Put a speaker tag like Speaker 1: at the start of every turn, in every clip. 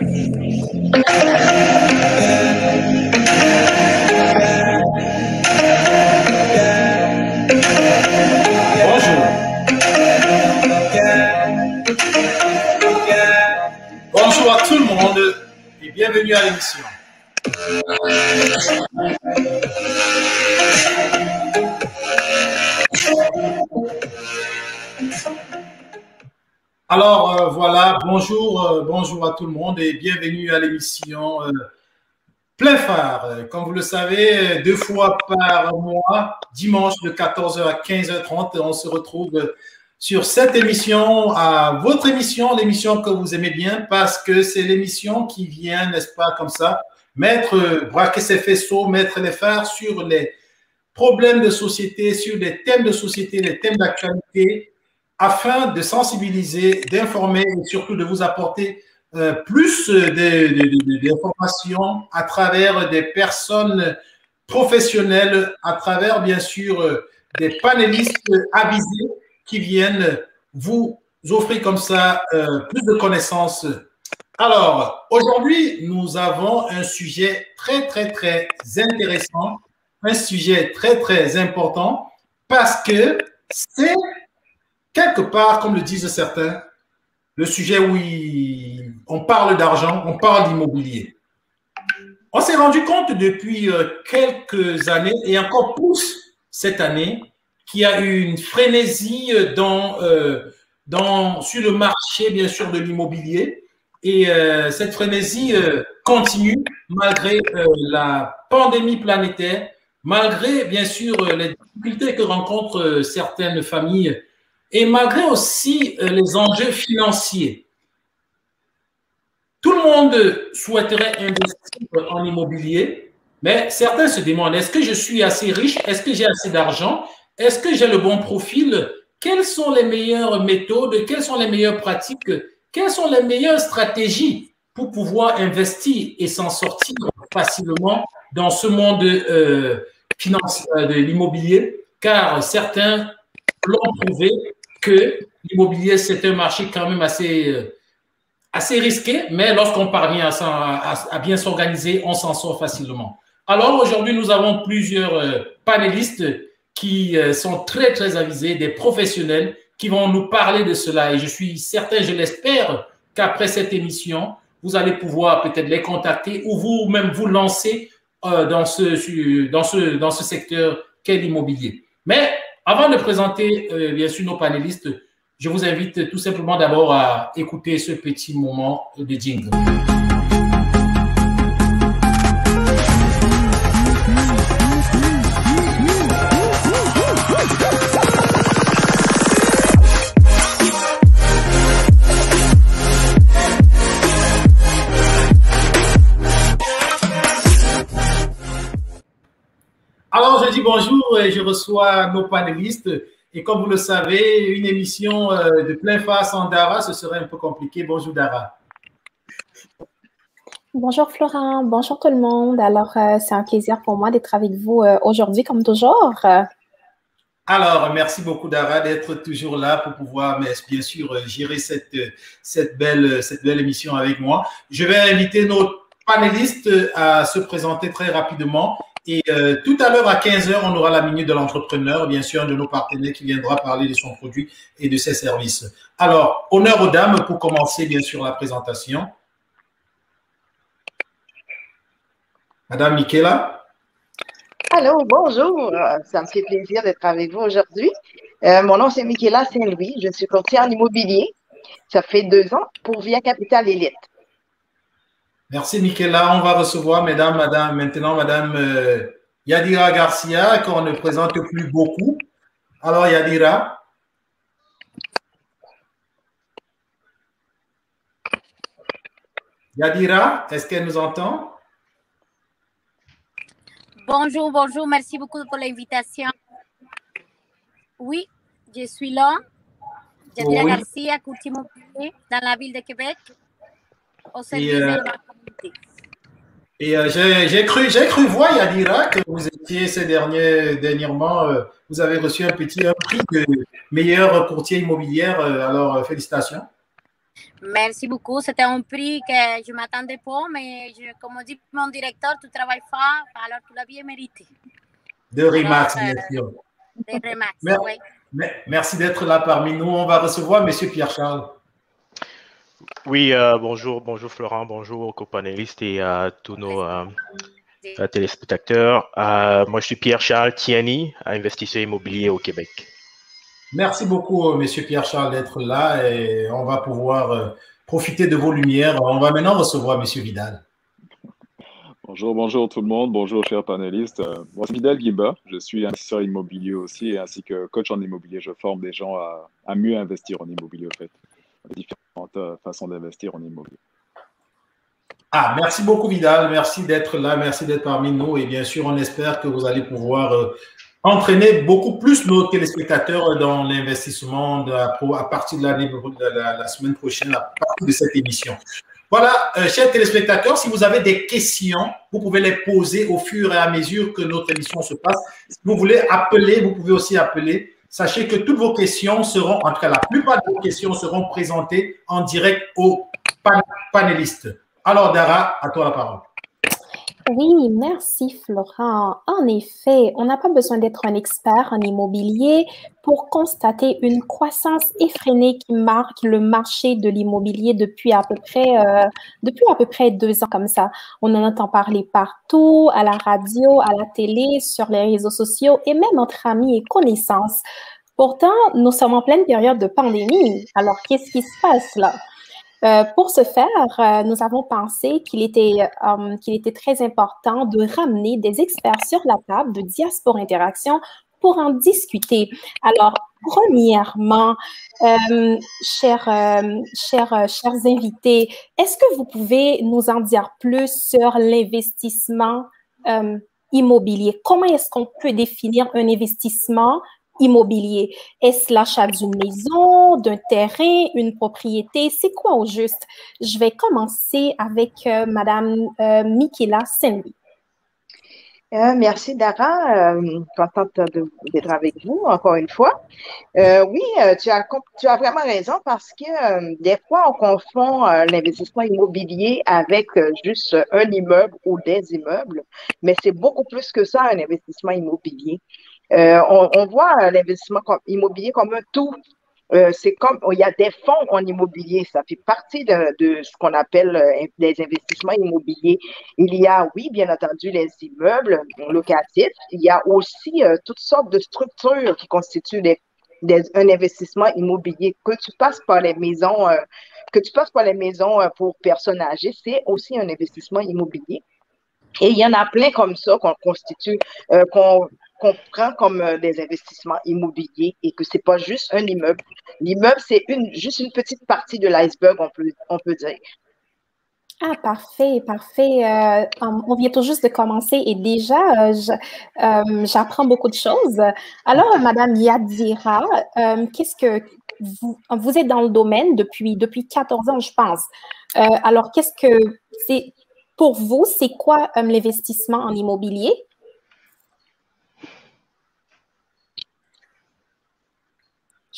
Speaker 1: Bonjour. À tout le monde et bienvenue à l'émission. Alors euh, voilà, bonjour, euh, bonjour à tout le monde et bienvenue à l'émission euh, Plein Phare. Comme vous le savez, deux fois par mois, dimanche de 14h à 15h30, on se retrouve sur cette émission, à votre émission, l'émission que vous aimez bien, parce que c'est l'émission qui vient, n'est-ce pas, comme ça, mettre, braquer ses faisceaux, mettre les phares sur les problèmes de société, sur les thèmes de société, les thèmes d'actualité, afin de sensibiliser, d'informer et surtout de vous apporter euh, plus d'informations à travers des personnes professionnelles, à travers bien sûr euh, des panélistes avisés qui viennent vous offrir comme ça euh, plus de connaissances. Alors, aujourd'hui, nous avons un sujet très, très, très intéressant, un sujet très, très important, parce que c'est quelque part, comme le disent certains, le sujet où on parle d'argent, on parle d'immobilier. On s'est rendu compte depuis euh, quelques années, et encore plus cette année, qu'il y a eu une frénésie euh, dans, euh, dans, sur le marché, bien sûr, de l'immobilier. Et cette frénésie continue malgré la pandémie planétaire, malgré, bien sûr, les difficultés que rencontrent certaines familles et malgré aussi euh, les enjeux financiers. Tout le monde souhaiterait investir en immobilier, mais certains se demandent, est-ce que je suis assez riche? Est-ce que j'ai assez d'argent? Est-ce que j'ai le bon profil? Quelles sont les meilleures méthodes? Quelles sont les meilleures pratiques? Quelles sont les meilleures stratégies pour pouvoir investir et s'en sortir facilement dans ce monde euh, financier euh, de l'immobilier? Car certains l'ont prouvé que l'immobilier, c'est un marché quand même assez, euh, risqué, mais lorsqu'on parvient à, bien s'organiser, on s'en sort facilement. Alors aujourd'hui, nous avons plusieurs euh, panélistes qui euh, sont très, très avisés, des professionnels qui vont nous parler de cela. Et je suis certain, je l'espère, qu'après cette émission, vous allez pouvoir peut-être les contacter ou vous-même vous lancer dans, ce, su- dans, ce, dans ce secteur qu'est l'immobilier. Mais avant de présenter euh, bien sûr nos panélistes, je vous invite tout simplement d'abord à écouter ce petit moment de jingle. Je reçois nos panélistes. Et comme vous le savez, une émission euh, de plein face en Dara, ce serait un peu compliqué. Bonjour Dara.
Speaker 2: Bonjour Florent, bonjour tout le monde. Alors, euh, c'est un plaisir pour moi d'être avec vous euh, aujourd'hui, comme toujours.
Speaker 1: Alors, merci beaucoup Dara d'être toujours là pour pouvoir, mais bien sûr, gérer cette, cette, belle, cette belle émission avec moi. Je vais inviter nos panélistes à se présenter très rapidement. Et euh, tout à l'heure, à 15h, on aura la minute de l'entrepreneur, bien sûr, un de nos partenaires qui viendra parler de son produit et de ses services. Alors, honneur aux dames pour commencer, bien sûr, la présentation. Madame Michela.
Speaker 3: Allô, bonjour. Ça me fait plaisir d'être avec vous aujourd'hui. Euh, mon nom, c'est Michaela Saint-Louis. Je suis courtière en immobilier. Ça fait deux ans pour Via Capital Elite.
Speaker 1: Merci, Michaela. On va recevoir, mesdames, madame, maintenant, madame euh, Yadira Garcia, qu'on ne présente plus beaucoup. Alors, Yadira. Yadira, est-ce qu'elle nous entend?
Speaker 4: Bonjour, bonjour, merci beaucoup pour l'invitation. Oui, je suis là. Yadira
Speaker 1: Oui.
Speaker 4: Garcia, immobilier dans la ville de Québec, au service
Speaker 1: euh,
Speaker 4: de la communauté.
Speaker 1: Et euh, j'ai cru, j'ai cru voir, Yadira, que vous étiez ces derniers, dernièrement, euh, vous avez reçu un petit un prix de meilleure courtier immobilière. euh, alors, félicitations.
Speaker 4: Merci beaucoup. C'était un prix que je ne m'attendais pas, mais je, comme dit mon directeur, tu travailles fort, alors tu l'as bien mérité.
Speaker 1: De Remax, bien sûr.
Speaker 4: De Remax, oui.
Speaker 1: mer- Merci d'être là parmi nous. On va recevoir M. Pierre-Charles.
Speaker 5: Oui, euh, bonjour, bonjour Florent, bonjour aux copanélistes et à tous nos euh, euh, téléspectateurs. Euh, moi, je suis Pierre-Charles Tiani, investisseur immobilier au Québec.
Speaker 1: Merci beaucoup, euh, M. Pierre-Charles, d'être là et on va pouvoir euh, profiter de vos lumières. On va maintenant recevoir M. Vidal.
Speaker 6: Bonjour, bonjour tout le monde. Bonjour, chers panélistes. Euh, moi, c'est Vidal Guimba. Je suis investisseur immobilier aussi, ainsi que coach en immobilier. Je forme des gens à, à mieux investir en immobilier, en fait. Différentes euh, façons d'investir en immobilier.
Speaker 1: Ah, merci beaucoup, Vidal. Merci d'être là. Merci d'être parmi nous. Et bien sûr, on espère que vous allez pouvoir euh, entraîner beaucoup plus nos téléspectateurs dans l'investissement à partir de la semaine prochaine, à partir de cette émission. Voilà, euh, chers téléspectateurs, si vous avez des questions, vous pouvez les poser au fur et à mesure que notre émission se passe. Si vous voulez appeler, vous pouvez aussi appeler. Sachez que toutes vos questions seront, en tout cas la plupart de vos questions seront présentées en direct aux pan- panélistes. Alors, Dara, à toi la parole.
Speaker 2: Oui, merci Florent. En effet, on n'a pas besoin d'être un expert en immobilier pour constater une croissance effrénée qui marque le marché de l'immobilier depuis à peu près euh, depuis à peu près deux ans comme ça. On en entend parler partout, à la radio, à la télé, sur les réseaux sociaux et même entre amis et connaissances. Pourtant, nous sommes en pleine période de pandémie. Alors, qu'est-ce qui se passe là? Euh, pour ce faire, euh, nous avons pensé qu'il était, euh, qu'il était très important de ramener des experts sur la table de Diaspora Interaction pour en discuter. Alors, premièrement, euh, chers, euh, chers, chers invités, est-ce que vous pouvez nous en dire plus sur l'investissement immobilier? Comment est-ce qu'on peut définir un investissement immobilier? Est-ce l'achat d'une maison, d'un terrain, une propriété? C'est quoi au juste? Je vais commencer avec euh, Madame euh, Saint-Louis.
Speaker 3: Euh, merci, Dara. Euh, contente d'être avec vous encore une fois. Oui, tu as, vraiment raison parce que des fois, on confond l'investissement immobilier avec juste un immeuble ou des immeubles, mais c'est beaucoup plus que ça, un investissement immobilier. Euh, on, voit euh, l'investissement immobilier comme un tout. Euh, c'est comme, il y a des fonds en immobilier, ça fait partie de, ce qu'on appelle euh, des investissements immobiliers. Il y a, oui, bien entendu, les immeubles locatifs. Il y a aussi euh, toutes sortes de structures qui constituent des, un investissement immobilier. Que tu passes par les maisons, euh, que tu passes par les maisons euh, pour personnes âgées, c'est aussi un investissement immobilier. Et il y en a plein comme ça qu'on constitue, euh, qu'on prend comme euh, des investissements immobiliers et que c'est pas juste un immeuble. L'immeuble, c'est une, juste une petite partie de l'iceberg, on peut, on peut dire.
Speaker 2: Ah, parfait, parfait. Euh, on vient tout juste de commencer et déjà, euh, euh, j'apprends beaucoup de choses. Alors, Madame Yadira, qu'est-ce que vous, vous êtes dans le domaine depuis, depuis 14 ans, je pense. Alors, qu'est-ce que c'est pour vous, c'est quoi l'investissement en immobilier?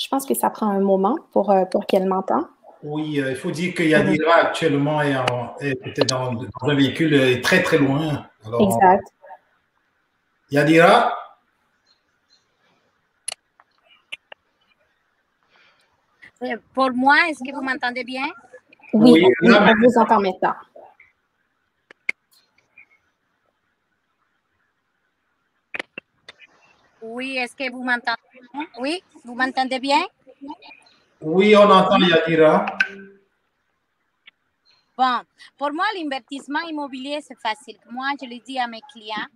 Speaker 2: Je pense que ça prend un moment pour, euh, pour qu'elle m'entende.
Speaker 1: Oui, euh, il faut dire que Yadira actuellement est, en- est peut-être dans, dans un véhicule euh, est très très loin. Alors,
Speaker 2: Exact.
Speaker 1: Yadira,
Speaker 4: Pour moi, est-ce que vous m'entendez bien?
Speaker 2: Oui,
Speaker 1: Oui,
Speaker 2: oui,
Speaker 1: là,
Speaker 2: on vous entend maintenant.
Speaker 4: Oui, est-ce que vous m'entendez? Oui, vous m'entendez bien?
Speaker 1: oui, on entend Yadira.
Speaker 4: Bon, pour moi, l'investissement immobilier, c'est facile. Moi, je le dis à mes clients,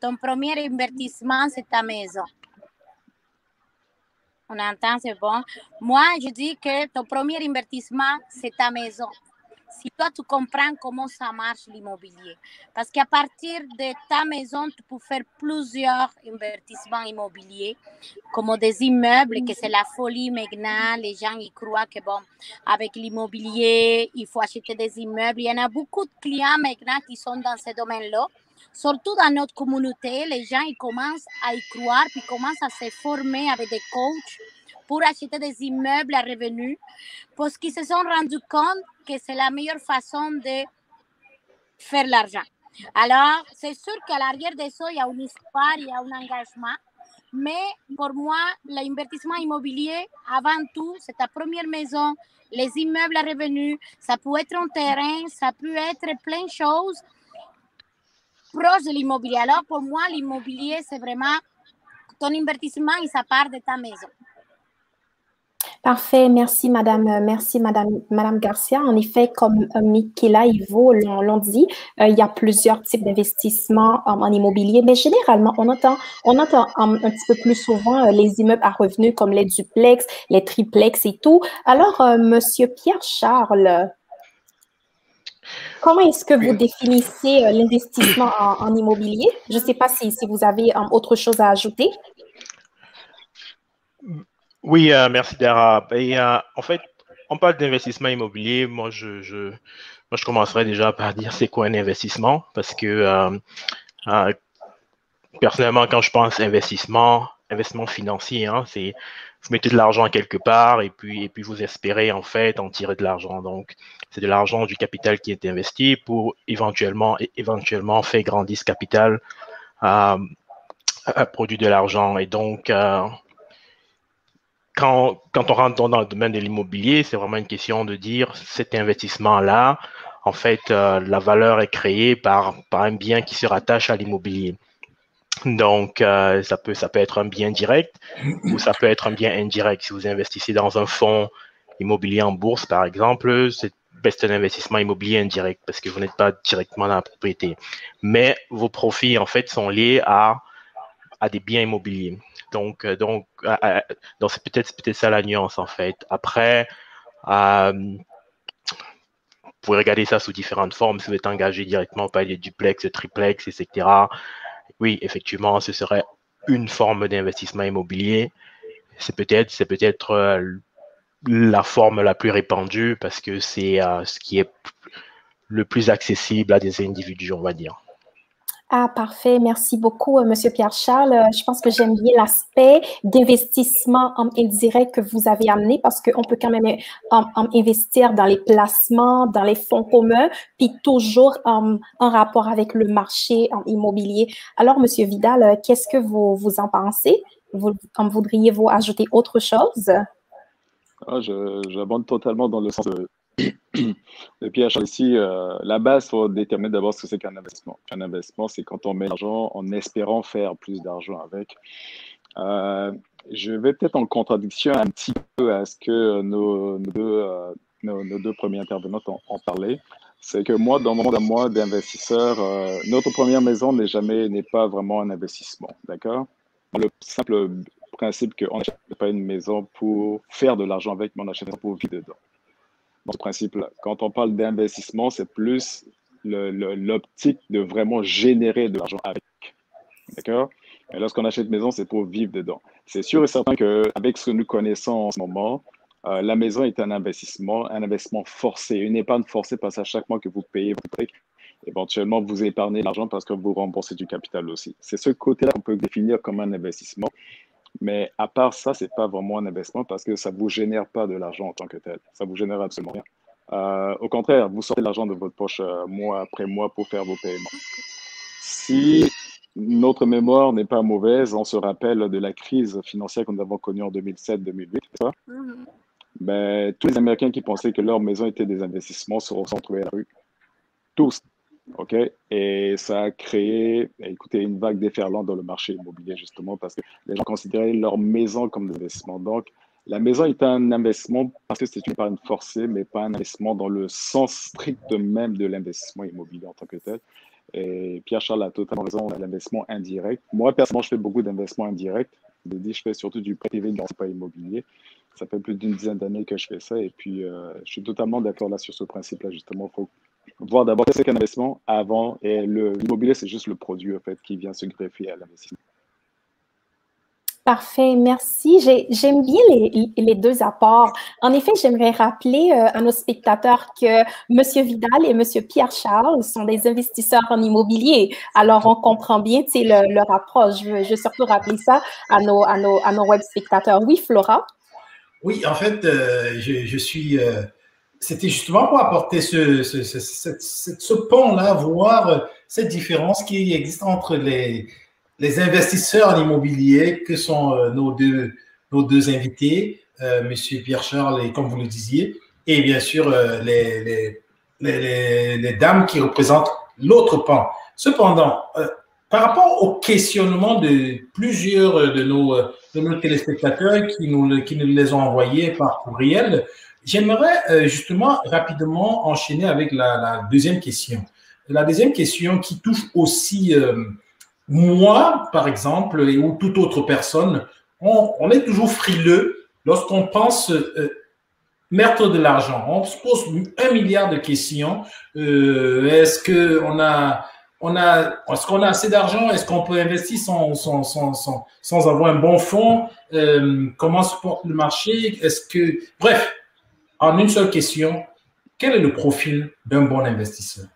Speaker 4: ton premier investissement, c'est ta maison. On entend, c'est bon. Moi, je dis que ton premier investissement, c'est ta maison. Si toi, tu comprends comment ça marche l'immobilier. Parce qu'à partir de ta maison, tu peux faire plusieurs investissements immobiliers, comme des immeubles, que c'est la folie maintenant. Les gens, ils croient que, bon, avec l'immobilier, il faut acheter des immeubles. Il y en a beaucoup de clients maintenant qui sont dans ce domaine-là. Surtout dans notre communauté, les gens ils commencent à y croire, puis commencent à se former avec des coachs pour acheter des immeubles à revenus parce qu'ils se sont rendus compte que c'est la meilleure façon de faire l'argent. Alors, c'est sûr qu'à l'arrière de ça, il y a une histoire, il y a un engagement. Mais pour moi, l'investissement immobilier, avant tout, c'est ta première maison, les immeubles à revenus, ça peut être un terrain, ça peut être plein de choses proches de l'immobilier. Alors, pour moi, l'immobilier, c'est vraiment ton investissement et ça part de ta maison.
Speaker 2: Parfait, merci Madame, merci Madame, Madame Garcia. En effet, comme euh, Michaela et Ivo l'ont dit, euh, il y a plusieurs types d'investissements euh, en immobilier, mais généralement, on entend, on entend un, petit peu plus souvent les immeubles à revenus comme les duplex, les triplex et tout. Alors, Monsieur Pierre Charles, Comment est-ce que vous définissez l'investissement en, immobilier? Je ne sais pas si, si vous avez autre chose à ajouter.
Speaker 5: Oui, euh, merci Dara. Et, euh, en fait, on parle d'investissement immobilier. Moi, je, moi, je commencerai déjà par dire c'est quoi un investissement? Parce que euh, personnellement, quand je pense investissement, investissement financier, hein, c'est vous mettez de l'argent quelque part et puis, et puis vous espérez en fait en tirer de l'argent. Donc, c'est de l'argent du capital qui est investi pour éventuellement, éventuellement faire grandir ce capital, à produire de l'argent. Et donc, quand, on rentre dans le domaine de l'immobilier, c'est vraiment une question de dire cet investissement-là, en fait, euh, la valeur est créée par, un bien qui se rattache à l'immobilier. Donc, euh, ça, peut, être un bien direct ou ça peut être un bien indirect. Si vous investissez dans un fonds immobilier en bourse, par exemple, c'est un investissement immobilier indirect parce que vous n'êtes pas directement dans la propriété. Mais vos profits, en fait, sont liés à des biens immobiliers. Donc, euh, euh, euh, donc c'est peut-être peut ça la nuance en fait. Après, vous pouvez regarder ça sous différentes formes. Si vous êtes engagé directement par des duplex, triplex, etc. Oui, effectivement, ce serait une forme d'investissement immobilier. C'est peut-être, c'est peut-être la forme la plus répandue parce que c'est ce qui est le plus accessible à des individus, on va dire.
Speaker 2: Ah, parfait. Merci beaucoup, euh, Monsieur Pierre-Charles. Euh, je pense que j'aime bien l'aspect d'investissement indirect que vous avez amené parce qu'on peut quand même euh, investir dans les placements, dans les fonds communs, puis toujours en rapport avec le marché immobilier. Alors, Monsieur Vidal, qu'est-ce que vous, vous en pensez? Vous, voudriez-vous ajouter autre chose?
Speaker 6: Ah, J'abonde totalement dans le sens de et puis, ici, euh, la base, il faut déterminer d'abord ce que c'est qu'un investissement. Un investissement, c'est quand on met l'argent en espérant faire plus d'argent avec. Euh, je vais peut-être en contradiction un petit peu à ce que nos, deux, euh, nos, deux, premiers intervenants ont, parlé. C'est que moi, dans mon monde à moi d'investisseur, notre première maison n'est jamais, n'est pas vraiment un investissement. D'accord? Le simple principe qu'on n'achète pas une maison pour faire de l'argent avec, mais on achète pour vivre dedans dans ce principe-là. Quand on parle d'investissement, c'est plus l'optique de vraiment générer de l'argent avec. D'accord? Mais lorsqu'on achète une maison, c'est pour vivre dedans. C'est sûr et certain qu'avec ce que nous connaissons en ce moment, euh, la maison est un investissement, un investissement forcé, une épargne forcée parce qu'à chaque mois que vous payez votre prêt, éventuellement vous épargnez l'argent parce que vous remboursez du capital aussi. C'est ce côté-là qu'on peut définir comme un investissement. Mais à part ça, ce n'est pas vraiment un investissement parce que ça ne vous génère pas de l'argent en tant que tel. Ça ne vous génère absolument rien. Euh, au contraire, vous sortez l'argent de votre poche euh, mois après mois pour faire vos paiements. Si notre mémoire n'est pas mauvaise, on se rappelle de la crise financière que nous avons connue en 2007-2008, ça? Mm-hmm. ben, tous les Américains qui pensaient que leur maison était des investissements se sont retrouvés à la rue. Tous. OK? Et ça a créé, écoutez, une vague déferlante dans le marché immobilier, justement, parce que les gens considéraient leur maison comme des investissements. Donc, la maison est un investissement parce que c'est une épargne forcée, mais pas un investissement dans le sens strict même de l'investissement immobilier en tant que tel. Et Pierre-Charles a totalement raison, l'investissement indirect. Moi, personnellement, je fais beaucoup d'investissements indirects. Je fais surtout du privé, pas immobilier. Ça fait plus d'une dizaine d'années que je fais ça. Et puis, euh, je suis totalement d'accord là sur ce principe-là, justement. Voir d'abord ce qu'est un investissement avant. Et l'immobilier, c'est juste le produit, en fait, qui vient se greffer à l'investissement.
Speaker 2: Parfait, merci. J'aime bien les, deux apports. En effet, j'aimerais rappeler euh, à nos spectateurs que M. Vidal et M. Pierre Charles sont des investisseurs en immobilier. Alors, on comprend bien le, leur approche. Je veux, surtout rappeler ça à nos, à nos, à nos web spectateurs. Oui, Flora?
Speaker 1: Oui, en fait, je, suis. C'était justement pour apporter ce, ce, ce, pont-là, voir cette différence qui existe entre les, les investisseurs en immobilier, que sont nos, deux, nos deux invités, Monsieur Pierre-Charles et comme vous le disiez, et bien sûr les, les, les, les dames qui représentent l'autre pan. Cependant, euh, par rapport au questionnement de plusieurs de nos, de nos téléspectateurs qui nous, qui nous les ont envoyés par courriel, j'aimerais euh, justement rapidement enchaîner avec la, deuxième question. La deuxième question qui touche aussi euh, moi, par exemple, et ou toute autre personne, on, on est toujours frileux lorsqu'on pense mettre de l'argent. On se pose un milliard de questions. Euh, est-ce que on a, on a, est-ce qu'on a assez d'argent? Est-ce qu'on peut investir sans, sans, sans, sans, sans avoir un bon fonds? Euh, Comment se porte le marché? Est-ce que, bref, en une seule question, quel est le profil d'un bon investisseur?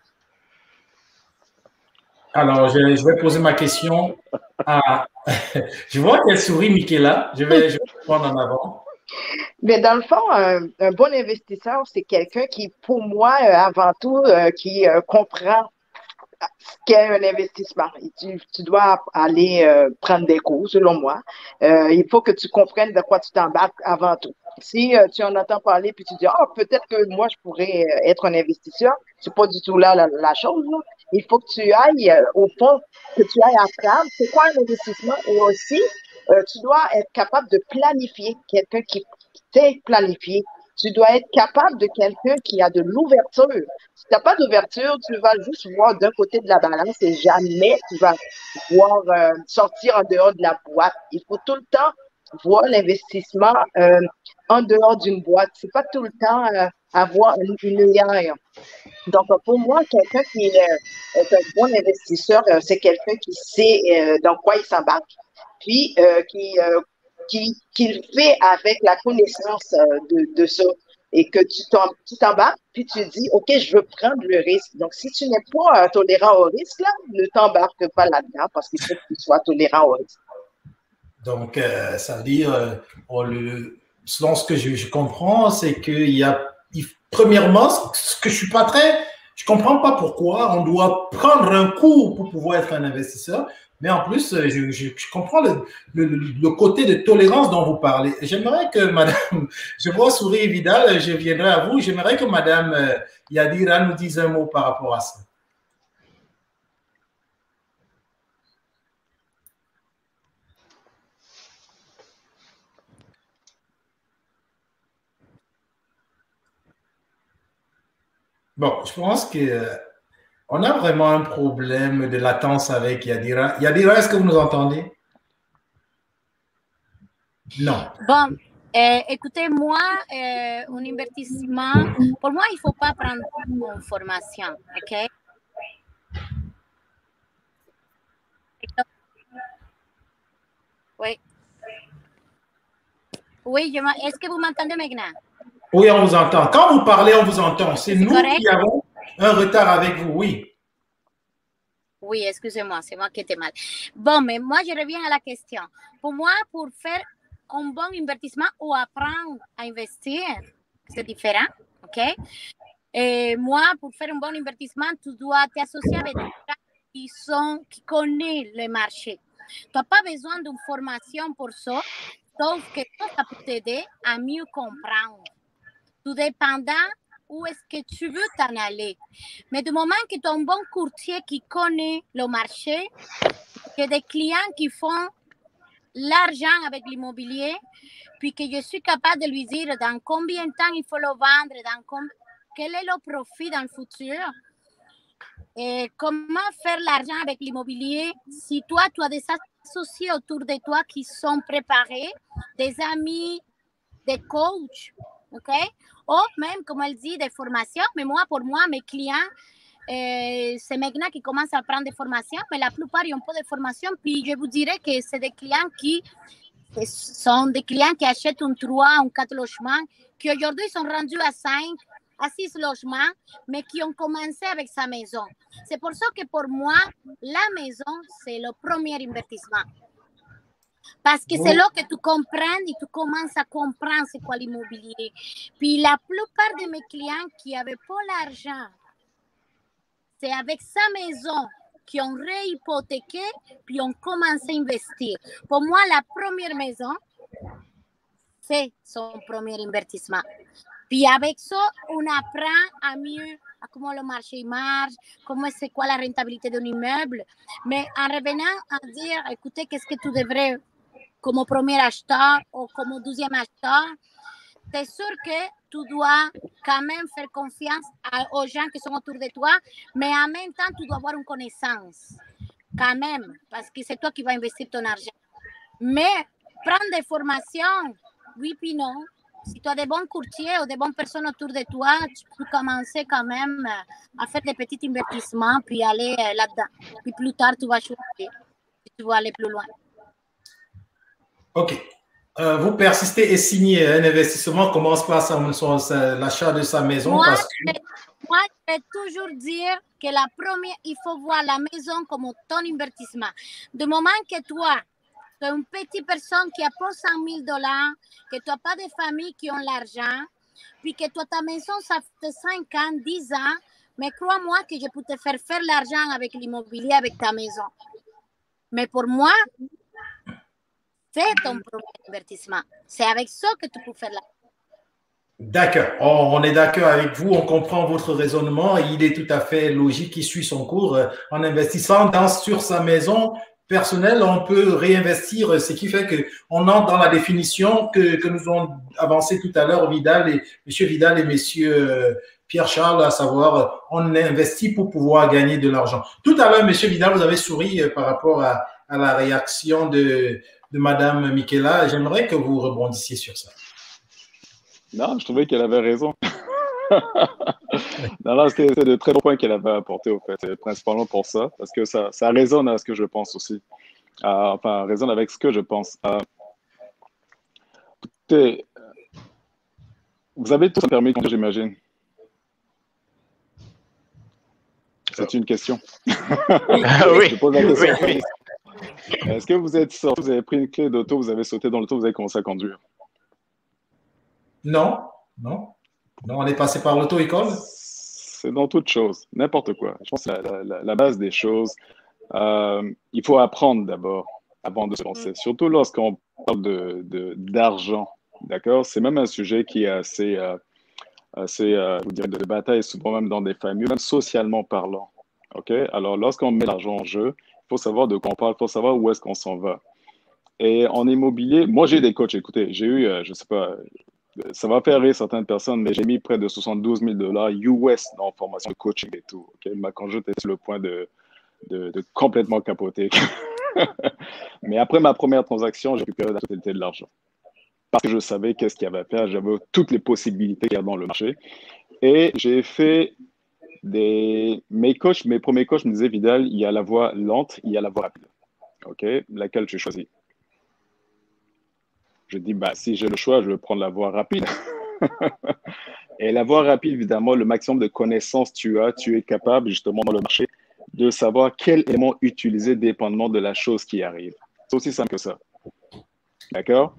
Speaker 1: Alors, je, vais poser ma question à. je vois qu'elle sourit, Michaela. Je vais, je prendre en avant.
Speaker 3: Mais dans le fond, un, bon investisseur, c'est quelqu'un qui, pour moi, euh, avant tout, euh, qui euh, comprend ce qu'est un investissement. tu, tu, dois aller prendre des cours, selon moi. il faut que tu comprennes de quoi tu t'embarques avant tout. Si tu en entends parler puis tu dis, ah, peut-être que moi, je pourrais être un investisseur, c'est pas du tout là la, chose. Il faut que tu ailles au fond, que tu ailles apprendre c'est quoi un investissement? Et aussi, tu dois être capable de planifier quelqu'un qui c'est planifié. Tu dois être capable de quelqu'un qui a de l'ouverture. Si tu n'as pas d'ouverture, tu vas juste voir d'un côté de la balance et jamais tu vas voir euh, sortir en dehors de la boîte. Il faut tout le temps voir l'investissement euh, en dehors d'une boîte. C'est pas tout le temps euh, avoir une, lumière. Donc, pour moi, quelqu'un qui est, un bon investisseur, c'est quelqu'un qui sait dans quoi il s'embarque, puis qui qu'il fait avec la connaissance euh, de, de ça et que tu t'embarques, puis tu dis, OK, je veux prendre le risque. Donc, si tu n'es pas euh, tolérant au risque, là, ne t'embarque pas là-dedans parce qu'il faut que tu sois tolérant au risque.
Speaker 1: Donc, euh, ça veut dire, le, selon ce que je, comprends, c'est qu'il y a, premièrement, ce que je suis pas très, je comprends pas pourquoi on doit prendre un coup pour pouvoir être un investisseur. Mais en plus, euh, je, comprends le, côté de tolérance dont vous parlez. J'aimerais que Madame, je vois sourire Vidal, je viendrai à vous. J'aimerais que Madame euh, Yadira nous dise un mot par rapport à ça. Bon, je pense que euh, on a vraiment un problème de latence avec Yadira. Yadira, est-ce que vous nous entendez? Non.
Speaker 4: Bon, euh, écoutez, moi, euh, un investissement, pour moi, il ne faut pas prendre une formation, OK? Oui. Oui, est-ce que vous m'entendez maintenant?
Speaker 1: Oui, on vous entend. Quand vous parlez, on vous entend. C'est nous qui avons un retard avec vous, oui.
Speaker 4: Oui, excusez-moi, c'est moi qui étais mal. Bon, mais moi, je reviens à la question. Pour moi, pour faire un bon investissement ou apprendre à investir, c'est différent, OK? Et moi, pour faire un bon investissement, tu dois t'associer avec des gens qui, sont, qui connaissent le marché. Tu n'as pas besoin d'une formation pour ça, sauf que ça peut t'aider à mieux comprendre. Tout dépendant où est-ce que tu veux t'en aller. Mais du moment que tu as un bon courtier qui connaît le marché, que des clients qui font l'argent avec l'immobilier, puis que je suis capable de lui dire dans combien de temps il faut le vendre, dans quel est le profit dans le futur, et comment faire l'argent avec l'immobilier si toi, tu as des associés autour de toi qui sont préparés, des amis, des coachs, OK? ou même, comme elle dit, des formations. Mais moi, pour moi, mes clients, euh, c'est maintenant qui commencent à prendre des formations, mais la plupart, ils n'ont pas de formation. Puis je vous dirais que c'est des clients qui sont des clients qui achètent un 3, un 4 logements, qui aujourd'hui sont rendus à 5, à 6 logements, mais qui ont commencé avec sa maison. C'est pour ça que pour moi, la maison, c'est le premier investissement. Parce que c'est là que tu comprends et tu commences à comprendre c'est quoi l'immobilier. Puis la plupart de mes clients qui n'avaient pas l'argent, c'est avec sa maison qui ont réhypothéqué, puis ont commencé à investir. Pour moi, la première maison, c'est son premier investissement. Puis avec ça, on apprend à mieux à comment le marché marche, comment c'est quoi la rentabilité d'un immeuble. Mais en revenant à dire, écoutez, qu'est-ce que tu devrais comme premier acheteur ou comme deuxième acheteur, c'est sûr que tu dois quand même faire confiance aux gens qui sont autour de toi, mais en même temps, tu dois avoir une connaissance, quand même, parce que c'est toi qui vas investir ton argent. Mais prendre des formations, oui puis non. Si tu as des bons courtiers ou des bonnes personnes autour de toi, tu peux commencer quand même à faire des petits investissements, puis aller euh, là-dedans. Puis plus tard, tu vas choisir si tu veux aller plus loin.
Speaker 1: OK. Euh, vous persistez et signez un investissement, commence par l'achat de sa maison.
Speaker 4: Moi,
Speaker 1: parce
Speaker 4: je, moi, je vais toujours dire que la première, il faut voir la maison comme ton investissement. Du moment que toi, tu es une petite personne qui a pas 100 000 dollars, que tu n'as pas de famille qui ont l'argent, puis que toi, ta maison, ça fait 5 ans, 10 ans, mais crois-moi que je peux te faire faire l'argent avec l'immobilier, avec ta maison. Mais pour moi, c'est ton premier investissement. C'est avec ça que tu peux faire la.
Speaker 1: D'accord. Oh, on est d'accord avec vous. On comprend votre raisonnement. Il est tout à fait logique. Il suit son cours. En investissant dans, sur sa maison personnelle, on peut réinvestir, ce qui fait que on entre dans la définition que, nous avons avancé tout à l'heure, Vidal et Monsieur Vidal et Monsieur Pierre Charles, à savoir, on investit pour pouvoir gagner de l'argent. Tout à l'heure, Monsieur Vidal, vous avez souri par rapport à la réaction de, de Madame Michela. J'aimerais que vous rebondissiez sur ça.
Speaker 6: Non, je trouvais qu'elle avait raison. non, non, c'était de très bons points qu'elle avait apporté, au fait, principalement pour ça, parce que ça, ça résonne à ce que je pense aussi. Euh, enfin, résonne avec ce que je pense. Euh, écoutez, vous avez tous un permis de j'imagine. C'est une question.
Speaker 5: oui.
Speaker 6: je pose la question.
Speaker 5: oui, oui.
Speaker 6: Est-ce que vous êtes sorti, vous avez pris une clé d'auto, vous avez sauté dans l'auto, vous avez commencé à conduire?
Speaker 1: Non, non. Non, on est passé par l'auto-école
Speaker 6: C'est dans toute chose, n'importe quoi. Je pense que c'est la, la, la, base des choses. Euh, il faut apprendre d'abord avant de se lancer, surtout lorsqu'on parle d'argent. De, D'accord? C'est même un sujet qui est assez, euh, assez euh, vous direz, de bataille, souvent même dans des familles, même socialement parlant. OK? Alors, lorsqu'on met l'argent en jeu, faut savoir de quoi on parle, faut savoir où est-ce qu'on s'en va. Et en immobilier, moi j'ai des coachs, écoutez, j'ai eu, euh, je sais pas, ça va faire rire certaines personnes, mais j'ai mis près de 72 000 dollars US la formation de coaching et tout. Okay? Ma conjointe sur le point de, de, de complètement capoter. mais après ma première transaction, j'ai récupéré la totalité de l'argent. Parce que je savais qu'est-ce qu'il y avait à faire, j'avais toutes les possibilités qu'il y a dans le marché. Et j'ai fait Mes coachs, mes premiers coachs me disaient, Vidal, il y a la voie lente, il y a la voie rapide. OK Laquelle tu choisis? Je dis, bah, si j'ai le choix, je vais prendre la voie rapide. Et la voie rapide, évidemment, le maximum de connaissances tu as, tu es capable, justement, dans le marché, de savoir quel élément utiliser dépendamment de la chose qui arrive. C'est aussi simple que ça. D'accord?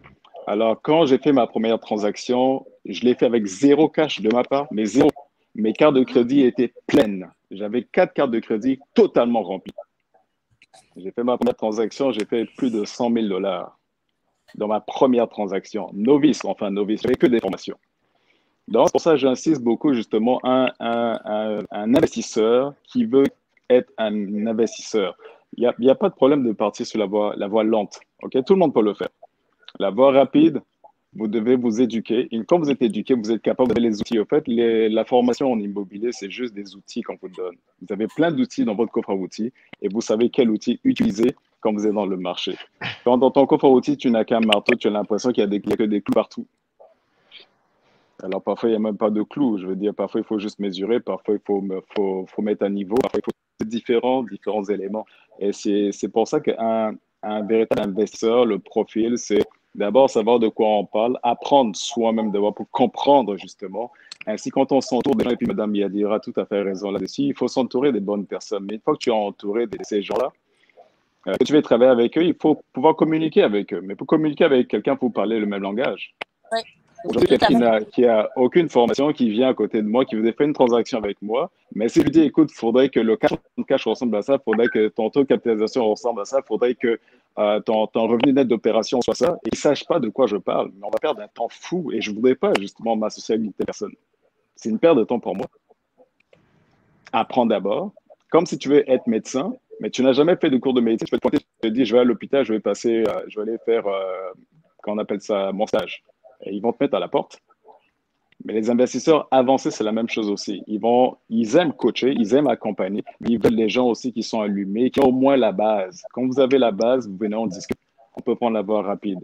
Speaker 6: Alors, quand j'ai fait ma première transaction, je l'ai fait avec zéro cash de ma part, mais zéro. Mes cartes de crédit étaient pleines. J'avais quatre cartes de crédit totalement remplies. J'ai fait ma première transaction, j'ai fait plus de 100 000 dollars dans ma première transaction. Novice, enfin novice, j'avais que des formations. Donc, pour ça j'insiste beaucoup justement un, un, investisseur qui veut être un investisseur. Il n'y a, pas de problème de partir sur la voie, la voie lente. Okay? Tout le monde peut le faire. La voie rapide, vous devez vous éduquer. Quand vous êtes éduqué, vous êtes capable de les outils. En fait, la formation en immobilier, c'est juste des outils qu'on vous donne. Vous avez plein d'outils dans votre coffre à outils et vous savez quel outil utiliser quand vous êtes dans le marché. Quand dans ton coffre à outils, tu n'as qu'un marteau, tu as l'impression qu'il n'y a, que des clous partout. Alors parfois, il n'y a même pas de clous. Je veux dire, parfois, il faut juste mesurer, parfois, il faut, mettre un niveau, parfois, il faut différents, différents éléments. Et c'est pour ça qu'un un véritable investisseur, le profil, c'est d'abord savoir de quoi on parle, apprendre soi-même d'abord pour comprendre justement. Ainsi, quand on s'entoure des gens, et puis Madame Yadira a tout à fait raison là-dessus, il faut s'entourer des bonnes personnes. Mais une fois que tu es entouré de ces gens-là, Euh, tu veux travailler avec eux, il faut pouvoir communiquer avec eux. Mais pour communiquer avec quelqu'un, il faut parler le même langage.
Speaker 4: Oui.
Speaker 6: Aujourd'hui, quelqu'un qui n'a aucune formation, qui vient à côté de moi, qui voudrait faire une transaction avec moi, mais si je lui dis, écoute, il faudrait que le cash, cash ressemble à ça, il faudrait que ton taux de capitalisation ressemble à ça, il faudrait que euh, ton, revenu net d'opération soit ça, et ils ne sachent pas de quoi je parle, mais on va perdre un temps fou, et je ne voudrais pas justement m'associer avec une telle personne. C'est une perte de temps pour moi. Apprends d'abord, comme si tu veux être médecin, mais tu n'as jamais fait de cours de médecine, tu peux te pointer, tu te dis, je vais à l'hôpital, je vais passer, euh, je vais aller faire, euh, on appelle ça, mon stage. Et ils vont te mettre à la porte. Mais les investisseurs avancés, c'est la même chose aussi. Ils, vont, ils aiment coacher, ils aiment accompagner, ils veulent des gens aussi qui sont allumés, qui ont au moins la base. Quand vous avez la base, vous venez, on discute. On peut prendre la voie rapide.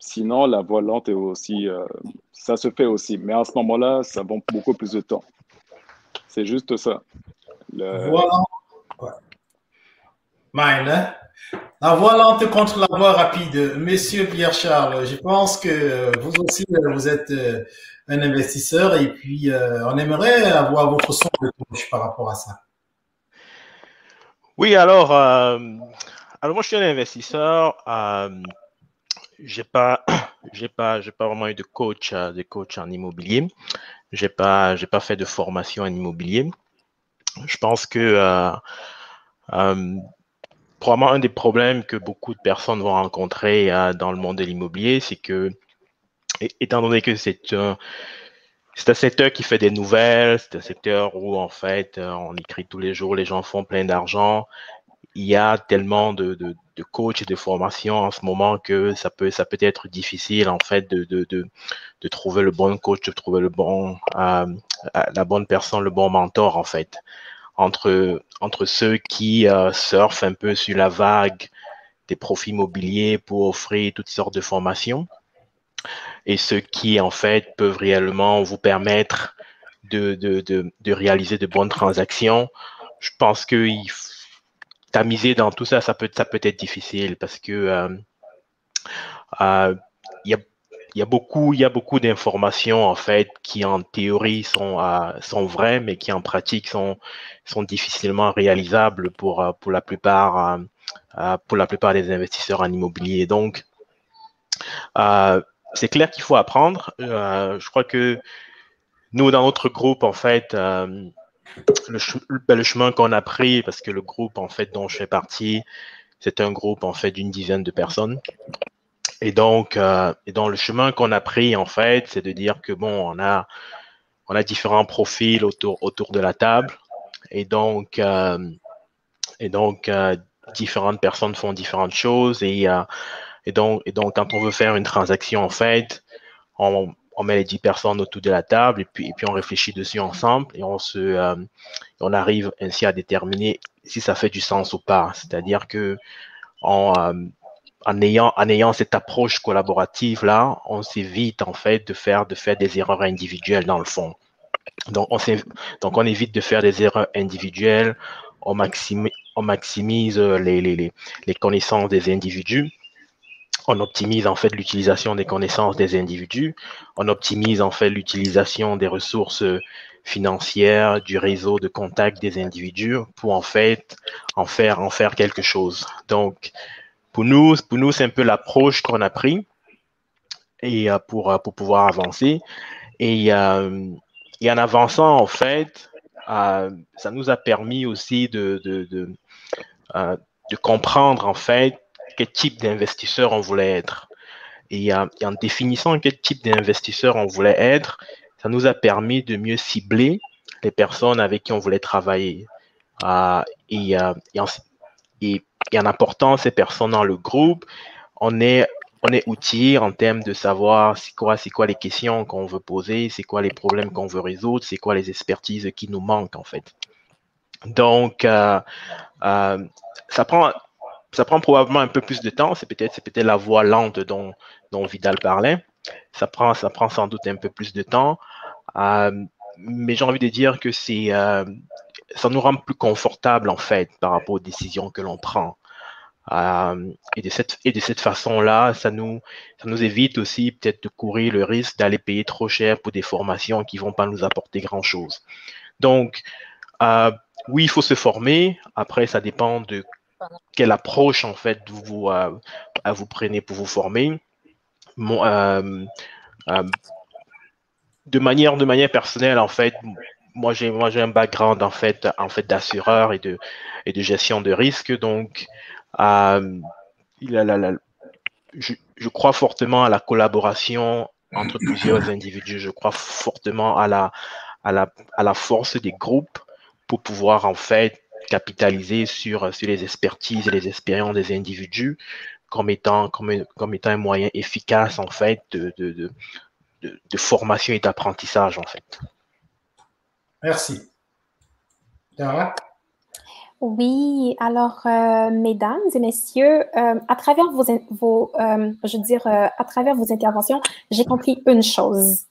Speaker 6: Sinon, la voie lente est aussi, euh, ça se fait aussi. Mais à ce moment-là, ça prend beaucoup plus de temps. C'est juste ça.
Speaker 1: Mine, hein? La voie lente contre la voie rapide. Monsieur Pierre-Charles, je pense que vous aussi, vous êtes euh, un investisseur et puis euh, on aimerait avoir votre son de touche par rapport à ça.
Speaker 5: Oui, alors, euh, alors moi je suis un investisseur. j'ai pas, j'ai pas, pas vraiment eu de coach, de coach en immobilier. J'ai pas, pas fait de formation en immobilier. Je pense que probablement un des problèmes que beaucoup de personnes vont rencontrer euh, dans le monde de l'immobilier, c'est que, étant donné que c'est un, c'est un secteur qui fait des nouvelles, c'est un secteur où en fait euh, on écrit tous les jours, les gens font plein d'argent. Il y a tellement de, de, coachs et de formations en ce moment que ça peut, ça peut être difficile en fait de, de trouver le bon coach, de trouver le bon, euh, la bonne personne, le bon mentor en fait entre, entre ceux qui euh, surfent un peu sur la vague des profits immobiliers pour offrir toutes sortes de formations et ceux qui, en fait, peuvent réellement vous permettre de, de, de, de réaliser de bonnes transactions. Je pense que tamiser dans tout ça, ça peut, ça peut être difficile parce que euh, euh, il y a il y a beaucoup, beaucoup d'informations en fait qui en théorie sont euh, sont vraies, mais qui en pratique sont sont difficilement réalisables pour euh, pour la plupart euh, pour la plupart des investisseurs en immobilier. Donc c'est clair qu'il faut apprendre. je crois que nous dans notre groupe en fait le, ben, le chemin qu'on a pris parce que le groupe en fait dont je fais partie c'est un groupe en fait d'une dizaine de personnes et donc, euh, et dans le chemin qu'on a pris, en fait, c'est de dire que bon, on a, on a différents profils autour, autour de la table. Et donc, euh, et donc euh, différentes personnes font différentes choses. Et, et, donc, et donc, quand on veut faire une transaction, en fait, on, on met les dix personnes autour de la table et puis, et puis on réfléchit dessus ensemble et on se, on arrive ainsi à déterminer si ça fait du sens ou pas. C'est-à-dire que on, en ayant, en ayant cette approche collaborative là, on s'évite en fait de faire, de faire des erreurs individuelles dans le fond. Donc on, donc on évite de faire des erreurs individuelles, on maximise, on maximise les, les, les connaissances des individus, on optimise en fait l'utilisation des connaissances des individus, on optimise en fait l'utilisation des ressources financières, du réseau de contact des individus pour en fait en faire en faire quelque chose. Donc pour nous, pour nous c'est un peu l'approche qu'on a pris et euh, pour, euh, pour pouvoir avancer. Et, euh, et en avançant, en fait, ça nous a permis aussi de, de, de, de, comprendre, en fait, quel type d'investisseur on voulait être. Et, en définissant quel type d'investisseur on voulait être, ça nous a permis de mieux cibler les personnes avec qui on voulait travailler. et, et et en apportant ces personnes dans le groupe, on est, on est outillé en termes de savoir c'est quoi, c'est quoi les questions qu'on veut poser, c'est quoi les problèmes qu'on veut résoudre, c'est quoi les expertises qui nous manquent en fait. Donc, euh, euh, ça prend, ça prend probablement un peu plus de temps. C'est peut-être, peut-être la voie lente dont, dont Vidal parlait. Ça prend, ça prend sans doute un peu plus de temps. Euh, mais j'ai envie de dire que c'est, ça nous rend plus confortable en fait par rapport aux décisions que l'on prend. Euh, et de cette, et de cette façon-là, ça nous, ça nous évite aussi peut-être de courir le risque d'aller payer trop cher pour des formations qui vont pas nous apporter grand-chose. Donc, euh, oui, il faut se former. Après, ça dépend de quelle approche en fait vous, vous prenez pour vous former. de manière de manière personnelle en fait moi j'ai moi j'ai un background en fait en fait d'assureur et de et de gestion de risque donc euh, je, crois fortement à la collaboration entre plusieurs individus je crois fortement à la à la à la force des groupes pour pouvoir en fait capitaliser sur sur les expertises et les expériences des individus comme étant comme étant un moyen efficace en fait de, de, de, de formation et d'apprentissage en fait.
Speaker 1: Merci.
Speaker 2: Oui, alors, euh, mesdames et messieurs, à travers vos interventions, j'ai compris une chose.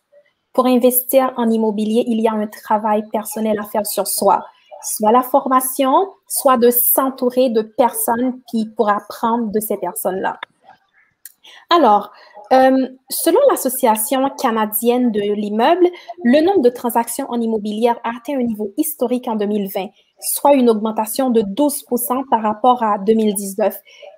Speaker 2: Pour investir en immobilier, il y a un travail personnel à faire sur soi, soit la formation, soit de s'entourer de personnes qui pour apprendre de ces personnes-là. Alors, euh, selon l'Association canadienne de l'immeuble, le nombre de transactions en immobilier a atteint un niveau historique en 2020, soit une augmentation de 12% par rapport à 2019.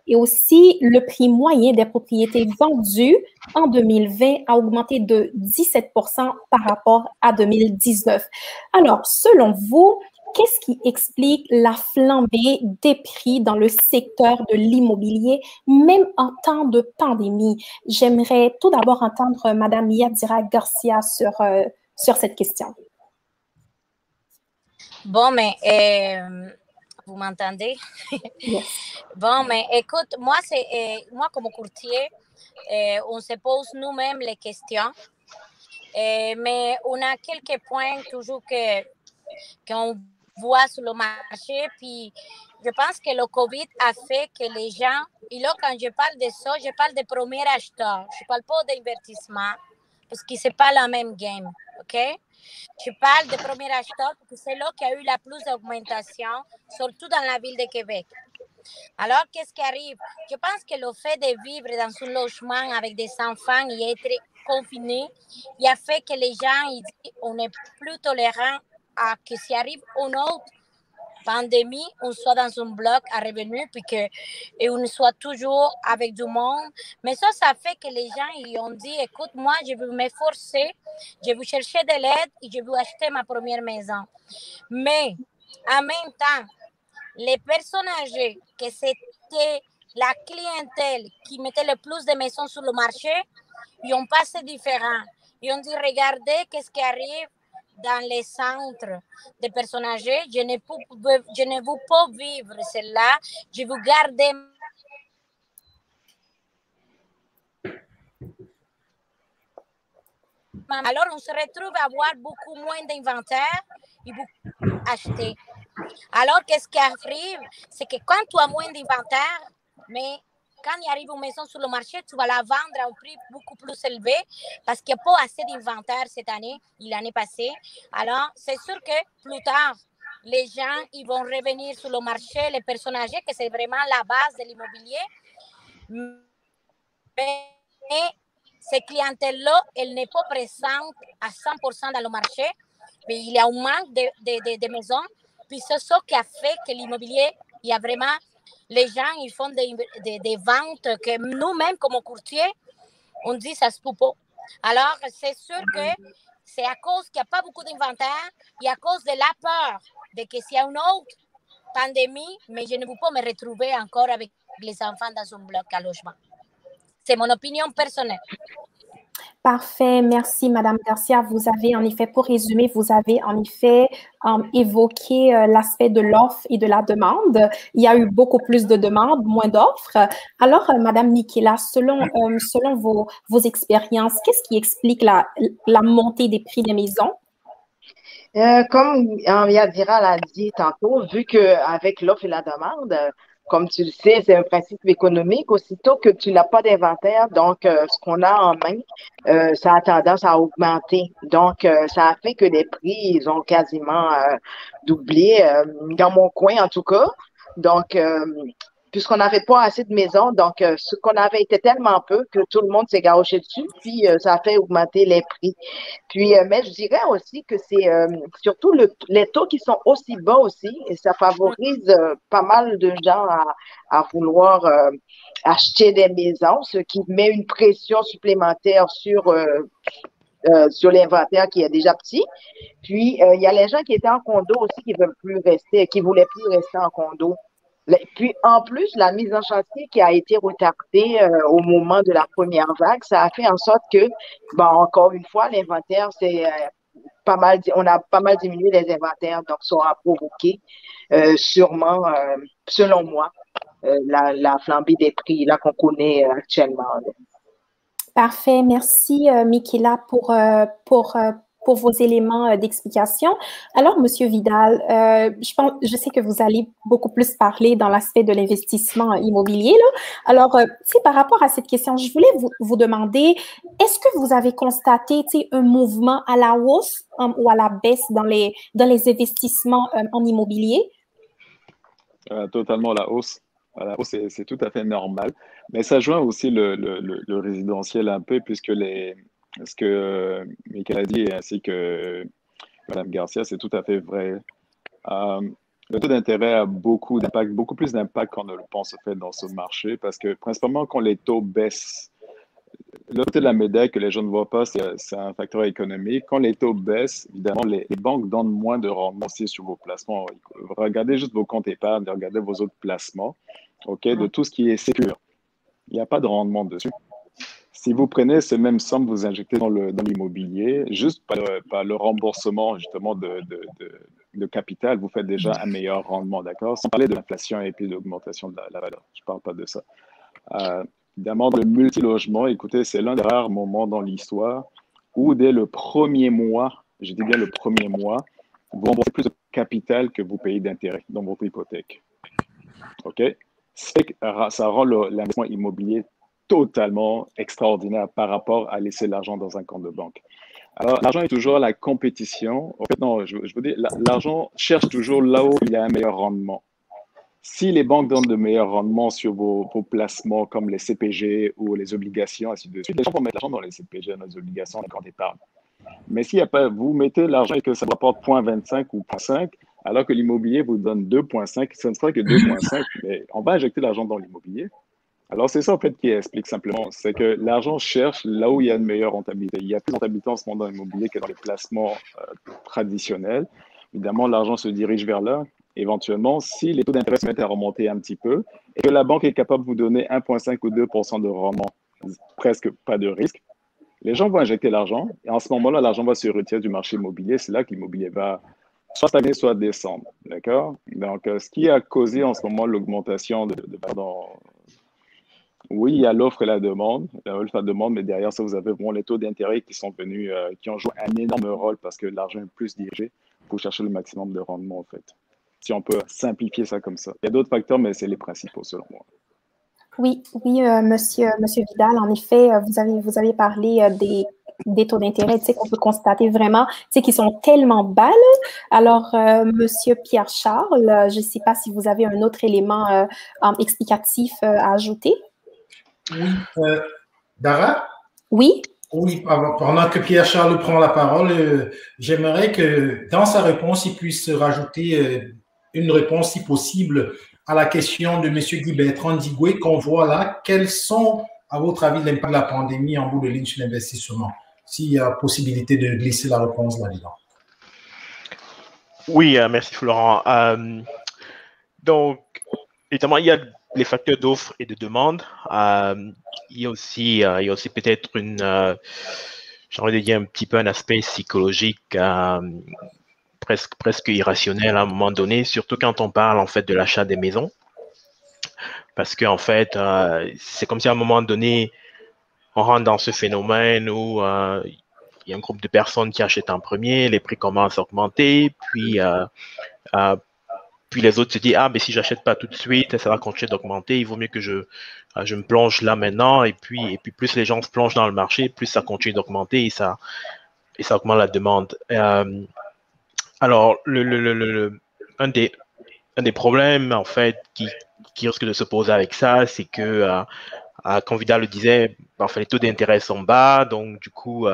Speaker 2: Et aussi, le prix moyen des propriétés vendues en 2020 a augmenté de 17% par rapport à 2019. Alors, selon vous, qu'est-ce qui explique la flambée des prix dans le secteur de l'immobilier, même en temps de pandémie? J'aimerais tout d'abord entendre Mme Yadira Garcia sur, euh, sur cette question.
Speaker 4: Bon, mais euh, vous m'entendez? Bon, mais écoute, moi, c'est euh, moi comme courtier, on se pose nous-mêmes les questions, mais on a quelques points toujours que qu'on voit sur le marché. Puis je pense que le COVID a fait que les gens, et là, quand je parle de ça, je parle de premier acheteur. Je ne parle pas d'investissement parce que ce n'est pas la même game. OK? Je parle de premier acheteur parce que c'est là qu'il y a eu la plus d'augmentation, surtout dans la ville de Québec. Alors, qu'est-ce qui arrive? Je pense que le fait de vivre dans un logement avec des enfants et être confiné, il a fait que les gens, ils on est plus tolérant à que s'il arrive une autre pandémie, on soit dans un bloc à revenus, puis et on soit toujours avec du monde. Mais ça, ça fait que les gens, ils ont dit, écoute, moi, je veux m'efforcer, je veux chercher de l'aide et je veux acheter ma première maison. Mais, en même temps, les personnes âgées, que c'était la clientèle qui mettait le plus de maisons sur le marché, ils ont passé différent. Ils ont dit, regardez qu'est-ce qui arrive? Dans les centres de personnes âgées. Je ne, je ne veux pas vivre cela. Je veux garder Alors, on se retrouve à avoir beaucoup moins d'inventaire et beaucoup acheter. Alors, qu'est-ce qui arrive? C'est que quand tu as moins d'inventaire, mais quand il arrive une maison sur le marché, tu vas la vendre à un prix beaucoup plus élevé parce qu'il n'y a pas assez d'inventaire cette année, l'année passée. Alors, c'est sûr que plus tard, les gens ils vont revenir sur le marché, les personnes âgées, que c'est vraiment la base de l'immobilier. Mais cette clientèle-là, elle n'est pas présente à 100% dans le marché, mais il y a un manque de, de, de maisons. Puis c'est ça qui a fait que l'immobilier, il y a vraiment les gens, ils font des, des, ventes que nous-mêmes, comme courtiers, on dit ça se peut. Alors, c'est sûr que c'est à cause qu'il n'y a pas beaucoup d'inventaire et à cause de la peur de que s'il y a une autre pandémie, mais je ne veux pas me retrouver encore avec les enfants dans un bloc à logement. C'est mon opinion personnelle.
Speaker 2: Parfait, merci Madame Garcia. Vous avez en effet, pour résumer, vous avez en effet um, évoqué euh, l'aspect de l'offre et de la demande. Il y a eu beaucoup plus de demandes, moins d'offres. Alors, euh, Madame Nikela, selon, euh, selon vos, vos expériences, qu'est-ce qui explique la, la montée des prix des maisons?
Speaker 3: comme Yadira l'a dit tantôt, vu qu'avec l'offre et la demande, comme tu le sais, c'est un principe économique. Aussitôt que tu n'as pas d'inventaire, donc euh, ce qu'on a en main, euh, ça a tendance à augmenter. Donc, euh, ça a fait que les prix, ils ont quasiment doublé, dans mon coin en tout cas. Donc, puisqu'on n'avait pas assez de maisons. Donc, euh, ce qu'on avait était tellement peu que tout le monde s'est garoché dessus, puis euh, ça a fait augmenter les prix. Puis, euh, mais je dirais aussi que c'est surtout le, les taux qui sont aussi bas aussi, et ça favorise pas mal de gens à, vouloir acheter des maisons, ce qui met une pression supplémentaire sur sur l'inventaire qui est déjà petit. Puis, il y a les gens qui étaient en condo aussi qui veulent plus rester, qui voulaient plus rester en condo. Puis, en plus, la mise en chantier qui a été retardée euh, au moment de la première vague, ça a fait en sorte que, encore une fois, l'inventaire, c'est pas mal, on a pas mal diminué les inventaires, donc ça aura provoqué sûrement, selon moi, la, la, flambée des prix là qu'on connaît actuellement.
Speaker 2: Parfait. Merci, euh, Mikila, pour, euh, pour, euh, pour vos éléments d'explication. Alors, Monsieur Vidal, je, pense, je sais que vous allez beaucoup plus parler dans l'aspect de l'investissement immobilier. Là. Alors, c'est par rapport à cette question, je voulais vous, vous demander, est-ce que vous avez constaté un mouvement à la hausse ou à la baisse dans les, dans les investissements en immobilier?
Speaker 6: totalement à la hausse. C'est tout à fait normal. Mais ça joint aussi le, le, résidentiel un peu, puisque les, ce que euh, Michael a dit, ainsi que Mme Garcia, c'est tout à fait vrai. Euh, le taux d'intérêt a beaucoup d'impact, beaucoup plus d'impact qu'on ne le pense fait dans ce marché, parce que principalement quand les taux baissent, L'autre côté de la médaille que les gens ne voient pas, c'est un facteur économique. Quand les taux baissent, évidemment, les, banques donnent moins de rendement aussi sur vos placements. Regardez juste vos comptes épargne, regardez vos autres placements, ok, de tout ce qui est sécur. Il n'y a pas de rendement dessus. Si vous prenez ce même somme, vous injectez dans l'immobilier, juste par le, remboursement justement de, capital, vous faites déjà un meilleur rendement, d'accord? Sans parler de l'inflation et puis de l'augmentation de la, valeur. Je ne parle pas de ça. Euh, Évidemment, le multilogement, écoutez, c'est l'un des rares moments dans l'histoire où dès le premier mois, je dis bien le premier mois, vous remboursez plus de capital que vous payez d'intérêt dans votre hypothèque. OK? Ça rend l'investissement immobilier totalement extraordinaire par rapport à laisser l'argent dans un compte de banque. Alors, l'argent est toujours la compétition. Non, je, veux dire, l'argent cherche toujours là où il y a un meilleur rendement. Si les banques donnent de meilleurs rendements sur vos, placements comme les CPG ou les obligations, ainsi de suite, les gens vont mettre l'argent dans les CPG, dans les obligations, dans les d'épargne. Mais si a pas, vous mettez l'argent et que ça rapporte 0.25 ou 0.5, alors que l'immobilier vous donne 2.5, ce ne sera que 2.5, mais on va injecter l'argent dans l'immobilier. Alors, c'est ça, en fait, qui explique simplement. C'est que l'argent cherche là où il y a une meilleure rentabilité. Il y a plus de rentabilité en ce moment dans l'immobilier que dans les placements euh, traditionnels. Évidemment, l'argent se dirige vers là éventuellement, si les taux d'intérêt se mettent à remonter un petit peu et que la banque est capable de vous donner 1,5 ou 2% de rendement, presque pas de risque, les gens vont injecter l'argent et en ce moment-là, l'argent va se retirer du marché immobilier. C'est là que l'immobilier va soit stagner, soit descendre. D'accord? Donc, euh, ce qui a causé en ce moment l'augmentation de, oui, il y a l'offre et la demande, l'offre et la demande, mais derrière ça, vous avez vraiment les taux d'intérêt qui sont venus, euh, qui ont joué un énorme rôle parce que l'argent est plus dirigé pour chercher le maximum de rendement, en fait si on peut simplifier ça comme ça. Il y a d'autres facteurs, mais c'est les principaux selon moi.
Speaker 2: Oui, oui, euh, monsieur, monsieur Vidal, en effet, euh, vous avez, vous avez parlé euh, des, des taux d'intérêt, tu sais, qu'on peut constater vraiment, tu sais, sont tellement bas. Alors, monsieur Pierre Charles, je ne sais pas si vous avez un autre élément explicatif à ajouter.
Speaker 1: Oui, Dara?
Speaker 2: Oui.
Speaker 1: Oui, pendant que Pierre Charles prend la parole, j'aimerais que dans sa réponse, il puisse rajouter une réponse, si possible, à la question de M. Guy Bertrand Digoué qu'on voit là. Quels sont, à votre avis, l'impact de la pandémie en bout de ligne sur l'investissement? S'il y a possibilité de glisser la réponse là-dedans.
Speaker 5: Oui, euh, merci Florent. Euh, donc, évidemment, il y a les facteurs d'offre et de demande. Euh, il y a aussi, il y a aussi peut-être une, j'ai envie de dire un petit peu un aspect psychologique presque, presque irrationnel à un moment donné, surtout quand on parle en fait de l'achat des maisons. Parce qu'en en fait, euh, c'est comme si à un moment donné, on rentre dans ce phénomène où euh, il y a un groupe de personnes qui achètent en premier, les prix commencent à augmenter, puis, euh, puis les autres se disent, ah, mais si j'achète pas tout de suite, ça va continuer d'augmenter, il vaut mieux que je, je me plonge là maintenant, et puis, et puis plus les gens se plongent dans le marché, plus ça continue d'augmenter et ça, et ça augmente la demande. Alors, le, un, des, un des problèmes, en fait, qui, qui risque de se poser avec ça, c'est que, euh, comme Vidal le disait, enfin, les taux d'intérêt sont bas, donc du coup,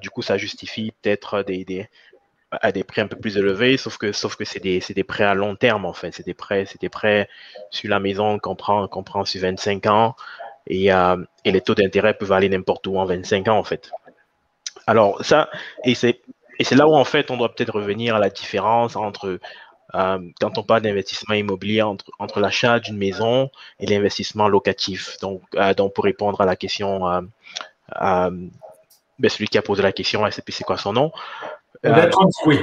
Speaker 5: du coup ça justifie peut-être des, des, à des prix un peu plus élevés, sauf que, sauf que c'est des, des, prêts à long terme, en fait. C'est des prêts, sur la maison qu'on prend, sur 25 ans et, euh, et les taux d'intérêt peuvent aller n'importe où en 25 ans, en fait. Alors, ça, et c'est, là où, en fait, on doit peut-être revenir à la différence entre, euh, quand on parle d'investissement immobilier, entre, entre l'achat d'une maison et l'investissement locatif. Donc, euh, donc, pour répondre à la question, ben, celui qui a posé la question, c'est quoi son nom?
Speaker 1: Bertrand, oui.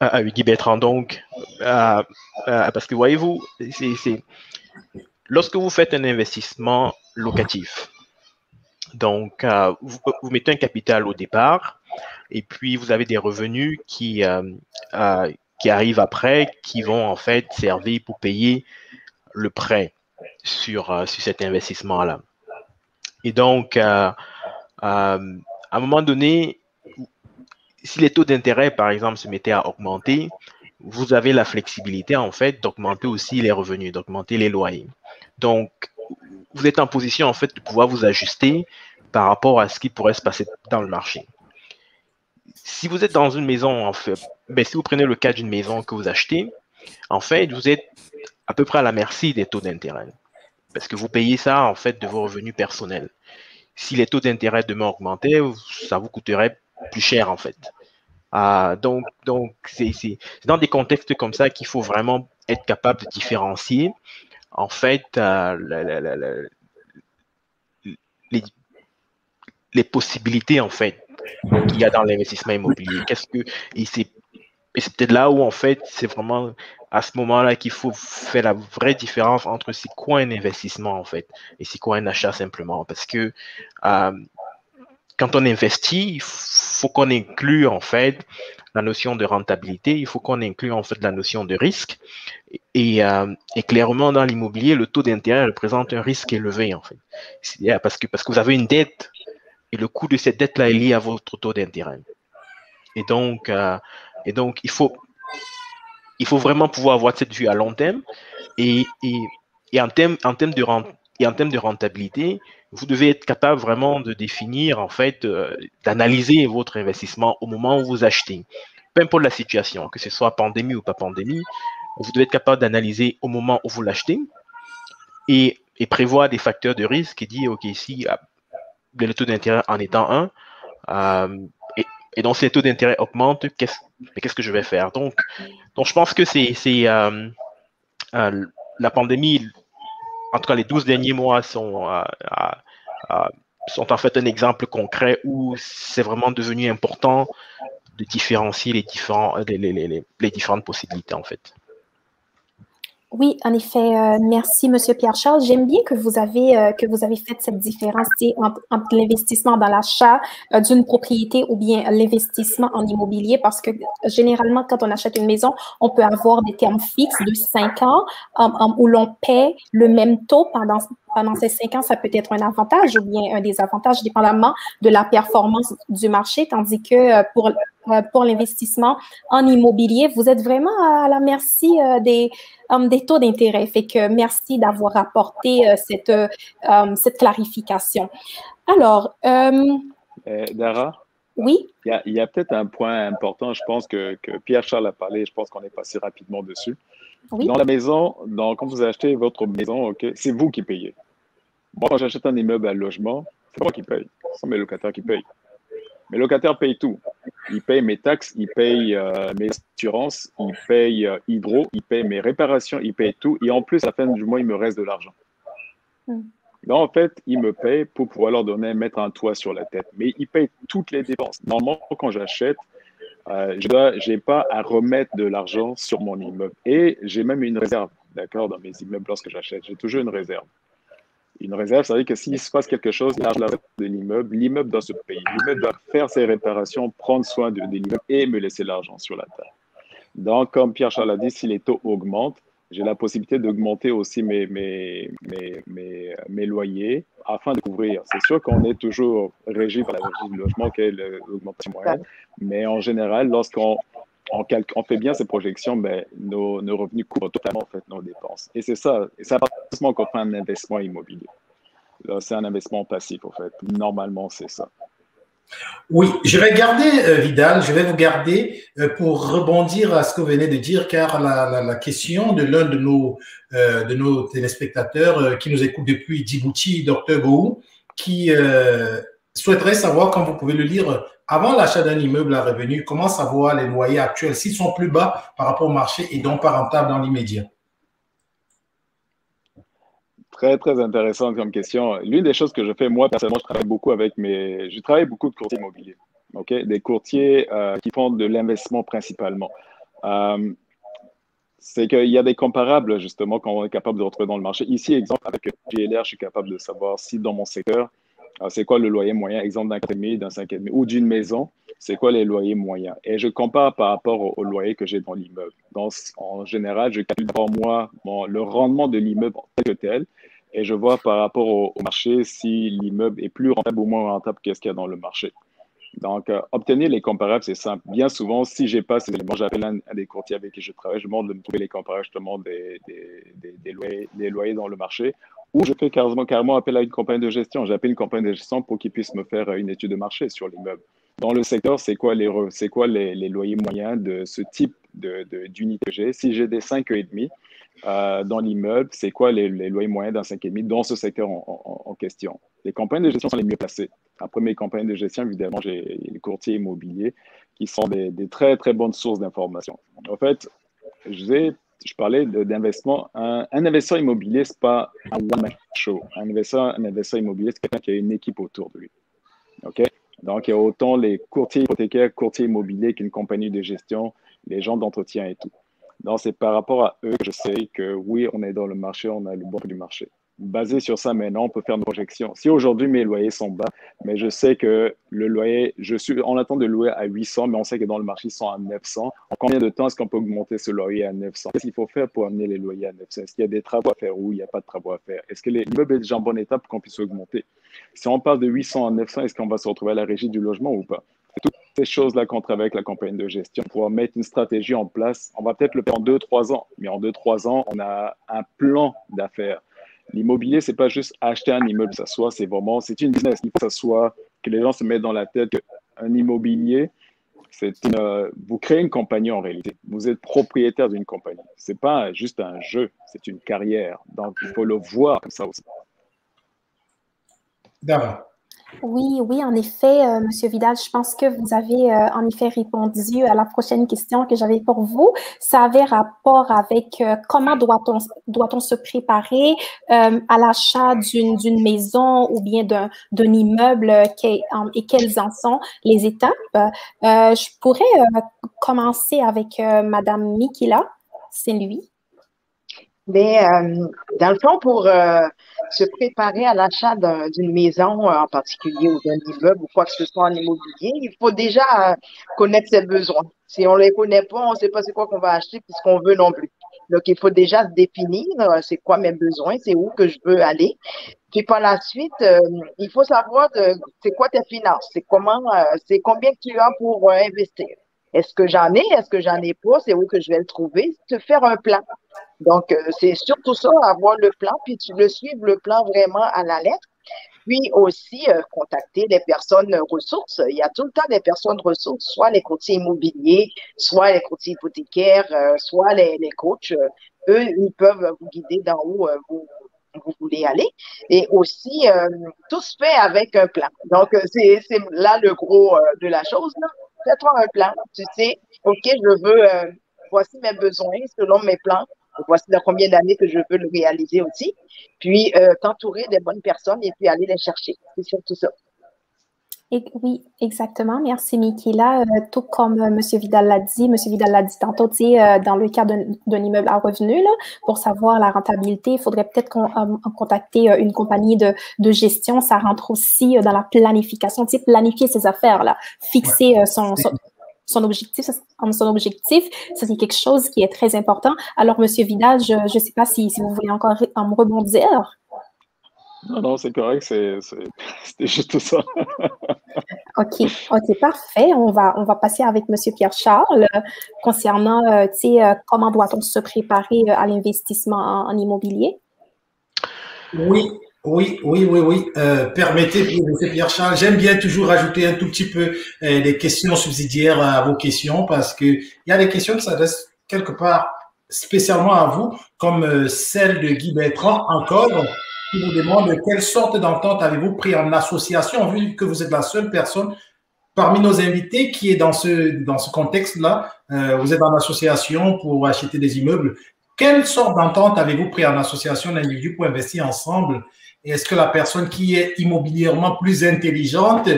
Speaker 5: Ah, ah, Guy Bertrand, donc, euh, euh, parce que voyez-vous, c'est lorsque vous faites un investissement locatif, donc vous, mettez un capital au départ et puis vous avez des revenus qui, qui arrivent après, qui vont en fait servir pour payer le prêt sur, sur cet investissement-là. Et donc, à un moment donné, si les taux d'intérêt, par exemple, se mettaient à augmenter, vous avez la flexibilité, en fait, d'augmenter aussi les revenus, d'augmenter les loyers. Donc, vous êtes en position, en fait, de pouvoir vous ajuster par rapport à ce qui pourrait se passer dans le marché. Si vous êtes dans une maison, en fait, ben, si vous prenez le cas d'une maison que vous achetez, en fait, vous êtes à peu près à la merci des taux d'intérêt. Parce que vous payez ça, en fait, de vos revenus personnels. Si les taux d'intérêt demeurent augmenter, ça vous coûterait plus cher en fait. Ah, donc, c'est dans des contextes comme ça qu'il faut vraiment être capable de différencier en fait euh, les, les, possibilités en fait qu'il y a dans l'investissement immobilier. Qu'est-ce que et c'est peut-être là où en fait c'est vraiment à ce moment-là qu'il faut faire la vraie différence entre c'est quoi un investissement en fait et c'est quoi un achat simplement parce que euh, quand on investit, il faut qu'on inclue en fait la notion de rentabilité, il faut qu'on inclue en fait la notion de risque. Et, euh, clairement, dans l'immobilier, le taux d'intérêt représente un risque élevé en fait. Parce que, parce que vous avez une dette et le coût de cette dette-là est lié à votre taux d'intérêt. Et donc, euh, et donc il, faut, il faut vraiment pouvoir avoir cette vue à long terme. Et, et, en termes en termes de, et en termes de rentabilité, vous devez être capable vraiment de définir, en fait, euh, d'analyser votre investissement au moment où vous achetez. Peu importe la situation, que ce soit pandémie ou pas pandémie, vous devez être capable d'analyser au moment où vous l'achetez et, prévoir des facteurs de risque et dire, OK, si euh, le taux d'intérêt en étant un, euh, et, donc si les taux d'intérêt augmentent, qu'est-ce que je vais faire? Donc, donc je pense que c'est la pandémie en tout cas, les 12 derniers mois sont, euh, euh, euh, sont en fait un exemple concret où c'est vraiment devenu important de différencier les, les différentes possibilités, en fait.
Speaker 2: Oui, en effet, euh, merci, Monsieur Pierre-Charles. J'aime bien que vous avez euh, que vous avez fait cette différence entre, entre l'investissement dans l'achat euh, d'une propriété ou bien l'investissement en immobilier, parce que généralement, quand on achète une maison, on peut avoir des termes fixes de cinq ans où l'on paie le même taux pendant pendant ces cinq ans, ça peut être un avantage ou bien un désavantage, dépendamment de la performance du marché, tandis que pour euh, pour l'investissement en immobilier. Vous êtes vraiment à la merci euh, des, um, des taux d'intérêt. Fait que merci d'avoir apporté euh, cette, um, cette clarification. Alors,
Speaker 6: Dara?
Speaker 2: Oui?
Speaker 6: Il y a, a peut-être un point important, je pense que, que Pierre-Charles a parlé, je pense qu'on est passé rapidement dessus. Oui. Dans la maison, dans, quand vous achetez votre maison, ok, c'est vous qui payez. Moi, quand j'achète un immeuble à logement, c'est moi qui paye. Ce sont mes locataires qui payent. Mes locataires payent tout. Ils payent mes taxes, ils payent euh, mes assurances, ils payent euh, hydro, ils payent mes réparations, ils payent tout. Et en plus, à la fin du mois, il me reste de l'argent. Hmm. Donc, en fait, ils me payent pour pouvoir leur donner, mettre un toit sur la tête. Mais ils payent toutes les dépenses. Normalement, quand j'achète, euh, je n'ai pas à remettre de l'argent sur mon immeuble. Et j'ai même une réserve, d'accord, dans mes immeubles lorsque j'achète. J'ai toujours une réserve. Une réserve, ça veut dire que s'il se passe quelque chose, l'argent de l'immeuble, l'immeuble doit se payer. L'immeuble doit faire ses réparations, prendre soin de, l'immeuble et me laisser l'argent sur la table. Donc, comme Pierre-Charles a dit, si les taux augmentent, j'ai la possibilité d'augmenter aussi mes, mes, mes, mes, loyers afin de couvrir. C'est sûr qu'on est toujours régi par la régie du logement, qui est l'augmentation moyenne, mais en général, lorsqu'on on, fait bien ces projections, ben, nos, revenus couvrent totalement nos dépenses. Et c'est ça, c'est à partir qu'on fait un investissement immobilier. C'est un investissement passif, en fait. Normalement, c'est ça.
Speaker 1: Oui, je vais garder, euh, Vidal, je vais vous garder euh, pour rebondir à ce que vous venez de dire, car la, la, question de l'un de nos, euh, de nos téléspectateurs qui nous écoute depuis Djibouti, Dr Gou, qui souhaiterait savoir, quand vous pouvez le lire, avant l'achat d'un immeuble à revenu, comment savoir les loyers actuels, s'ils sont plus bas par rapport au marché et donc pas rentables dans l'immédiat?
Speaker 6: Très, très intéressant comme question. L'une des choses que je fais, moi, personnellement, je travaille beaucoup avec mes. Je travaille beaucoup de courtiers immobiliers. OK? Des courtiers euh, qui font de l'investissement principalement. Euh, c'est qu'il y a des comparables, justement, qu'on est capable de retrouver dans le marché. Ici, exemple, avec GLR, je suis capable de savoir si dans mon secteur, c'est quoi le loyer moyen, exemple d'un 4,5, d'un 5,5 ou d'une maison, c'est quoi les loyers moyens? Et je compare par rapport au, loyer que j'ai dans l'immeuble. En général, je calcule d'abord moi le rendement de l'immeuble tel que tel et je vois par rapport au, marché si l'immeuble est plus rentable ou moins rentable qu'est-ce qu'il y a dans le marché. Donc, euh, obtenir les comparables, c'est simple. Bien souvent, si je n'ai pas ces éléments, j'appelle un, des courtiers avec qui je travaille, je demande de me trouver les comparables justement des, des, des, loyers, des, loyers, dans le marché, ou je fais carrément, appel à une compagnie de gestion. J'appelle une compagnie de gestion pour qu'ils puissent me faire une étude de marché sur l'immeuble. Dans le secteur, c'est quoi, les, loyers moyens de ce type d'unité que j'ai? Si j'ai des 5,5, euh, dans l'immeuble, c'est quoi les, loyers moyens d'un 5,5 dans ce secteur en, question? Les compagnies de gestion sont les mieux placées. Après mes compagnies de gestion, évidemment, j'ai les courtiers immobiliers qui sont des, très, très bonnes sources d'informations. En fait, je, je parlais d'investissement. Un, investisseur immobilier, ce n'est pas un one-man show. Un investisseur, un investisseur immobilier, c'est quelqu'un qui a une équipe autour de lui. OK? Donc, il y a autant les courtiers hypothécaires, courtiers immobiliers qu'une compagnie de gestion, les gens d'entretien et tout. Donc, c'est par rapport à eux que je sais que oui, on est dans le marché, on a le bon du marché. Basé sur ça, maintenant, on peut faire une projection. Si aujourd'hui mes loyers sont bas, mais je sais que le loyer, je suis, on attend de louer à 800, mais on sait que dans le marché, ils sont à 900. En combien de temps est-ce qu'on peut augmenter ce loyer à 900 Qu'est-ce qu'il faut faire pour amener les loyers à 900 Est-ce qu'il y a des travaux à faire ou il n'y a pas de travaux à faire? Est-ce que l'immeuble est déjà en bonne état pour qu'on puisse augmenter? Si on passe de 800 à 900, est-ce qu'on va se retrouver à la régie du logement ou pas? Toutes ces choses-là qu'on travaille avec la compagnie de gestion pour mettre une stratégie en place. On va peut-être le faire en deux, trois ans, mais en deux, trois ans, on a un plan d'affaires. L'immobilier, c'est pas juste acheter un immeuble, ça soit, c'est vraiment, c'est une business. Il faut que ça soit, que les gens se mettent dans la tête qu'un immobilier, c'est une, vous créez une compagnie en réalité. Vous êtes propriétaire d'une compagnie. C'est pas juste un jeu, c'est une carrière. Donc, il faut le voir comme ça aussi.
Speaker 1: D'accord.
Speaker 2: Oui, oui, en effet, euh, Monsieur Vidal, je pense que vous avez euh, en effet répondu à la prochaine question que j'avais pour vous. Ça avait rapport avec euh, comment doit-on doit-on se préparer à l'achat d'une maison ou bien d'un immeuble et quelles en sont les étapes? je pourrais commencer avec Madame Mikila, c'est lui.
Speaker 3: Mais dans le fond, pour se préparer à l'achat d'une maison euh, en particulier ou d'un immeuble ou quoi que ce soit en immobilier, il faut déjà euh, connaître ses besoins. Si on ne les connaît pas, on ne sait pas c'est quoi qu'on va acheter puis ce qu'on veut non plus. Donc, il faut déjà se définir euh, c'est quoi mes besoins, c'est où que je veux aller. Puis par la suite, il faut savoir c'est quoi tes finances, c'est comment, c'est combien tu as pour investir. Est-ce que j'en ai? Est-ce que j'en ai pas? C'est où que je vais le trouver? Te faire un plan. Donc, euh, c'est surtout ça, avoir le plan, puis tu le suivre le plan vraiment à la lettre. Puis aussi, euh, contacter des personnes ressources. Il y a tout le temps des personnes ressources, soit les courtiers immobiliers, soit les courtiers hypothécaires, euh, soit les, les coachs. eux, ils peuvent vous guider dans où vous, vous voulez aller. Et aussi, tout se fait avec un plan. Donc, c'est là le gros de la chose. Fais-toi un plan. Tu sais, OK, je veux, voici mes besoins selon mes plans voici dans combien d'années que je veux le réaliser aussi. Puis, euh, t'entourer des bonnes personnes et puis aller les chercher. C'est surtout ça.
Speaker 2: Et, oui, exactement. Merci, Mikila. Euh, tout comme euh, M. Vidal l'a dit, M. Vidal l'a dit tantôt, dans le cas d'un immeuble à revenu, là, pour savoir la rentabilité, il faudrait peut-être qu'on contacter une compagnie de, de, gestion. Ça rentre aussi dans la planification, planifier ses affaires, là, fixer son, son objectif, son objectif, ça c'est quelque chose qui est très important. Alors, Monsieur Vidal, je ne sais pas si, si, vous voulez encore me rebondir.
Speaker 6: Non, non, c'est correct, c'était juste ça.
Speaker 2: OK, OK, parfait. On va, on va passer avec M. Pierre-Charles concernant, tu sais, comment doit-on se préparer à l'investissement en, immobilier?
Speaker 1: Oui, oui, oui, oui, oui. Euh, permettez, M. Pierre-Charles, j'aime bien toujours ajouter un tout petit peu euh, des questions subsidiaires à vos questions parce que il y a des questions qui s'adressent quelque part spécialement à vous, comme euh, celle de Guy Bertrand encore, qui vous demande quelle sorte d'entente avez-vous pris en association, vu que vous êtes la seule personne parmi nos invités qui est dans ce, dans ce contexte-là. vous êtes en association pour acheter des immeubles. Quelle sorte d'entente avez-vous pris en association d'individus pour investir ensemble? Est-ce que la personne qui est immobilièrement plus intelligente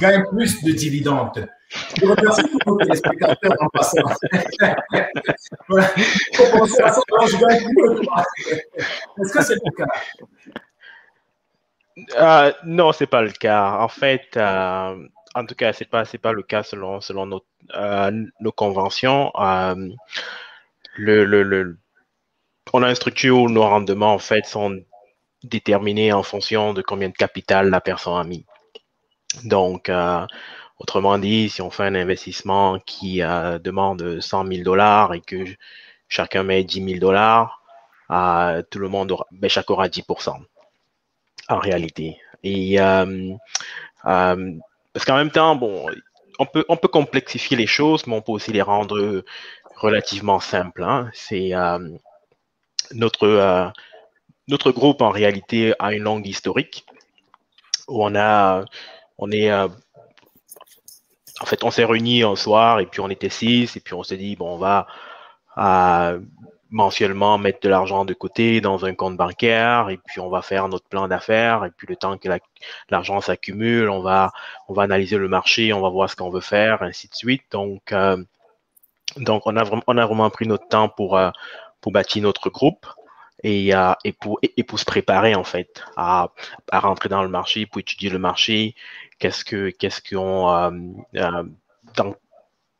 Speaker 1: gagne plus de dividendes? Je remercie tous les téléspectateurs en passant. voilà. penser à ça, Est-ce que c'est le cas?
Speaker 5: Euh, non, c'est pas le cas. En fait, euh, en tout cas, c'est pas c'est pas le cas selon selon nos, euh, nos conventions. Euh, le, le, le, on a une structure où nos rendements en fait sont déterminé en fonction de combien de capital la personne a mis. Donc, euh, autrement dit, si on fait un investissement qui euh, demande 100 000 dollars et que chacun met 10 000 dollars, euh, tout le monde aura, ben, chacun aura 10% en réalité. Et parce qu'en même temps, bon, on peut, on peut complexifier les choses, mais on peut aussi les rendre relativement simples. Hein. C'est notre notre groupe, en réalité, a une longue historique où on a, on est, euh, en fait, on s'est réunis un soir et puis on était six et puis on s'est dit, bon, on va euh, mensuellement mettre de l'argent de côté dans un compte bancaire et puis on va faire notre plan d'affaires et puis le temps que l'argent s'accumule, on va, on va analyser le marché, on va voir ce qu'on veut faire, ainsi de suite. Donc, euh, donc on a vraiment, on a vraiment pris notre temps pour, pour bâtir notre groupe et, pour, se préparer en fait à, rentrer dans le marché, pour étudier le marché, qu'est-ce que qu'est-ce qu'on euh, euh,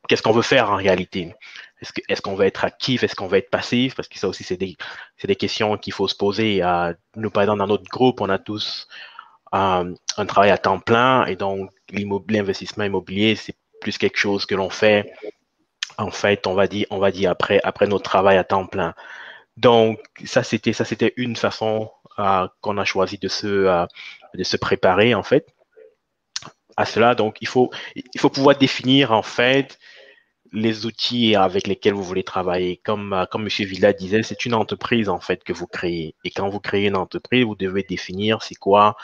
Speaker 5: qu'est-ce qu'on veut faire en réalité? Est-ce qu'on est veut être actif, est-ce qu'on veut être passif? Parce que ça aussi, c'est des, des questions qu'il faut se poser. Euh, nous, par exemple, dans notre groupe, on a tous un travail à temps plein et donc l'investissement immobilier, c'est plus quelque chose que l'on fait, en fait, on va dire, on va dire après, après notre travail à temps plein. Donc, ça, c'était, ça, c'était une façon euh, qu'on a choisi de se, euh, de se préparer, en fait, à cela. Donc, il faut, il faut pouvoir définir, en fait, les outils avec lesquels vous voulez travailler. Comme, euh, comme M. Villa disait, c'est une entreprise, en fait, que vous créez. Et quand vous créez une entreprise, vous devez définir c'est quoi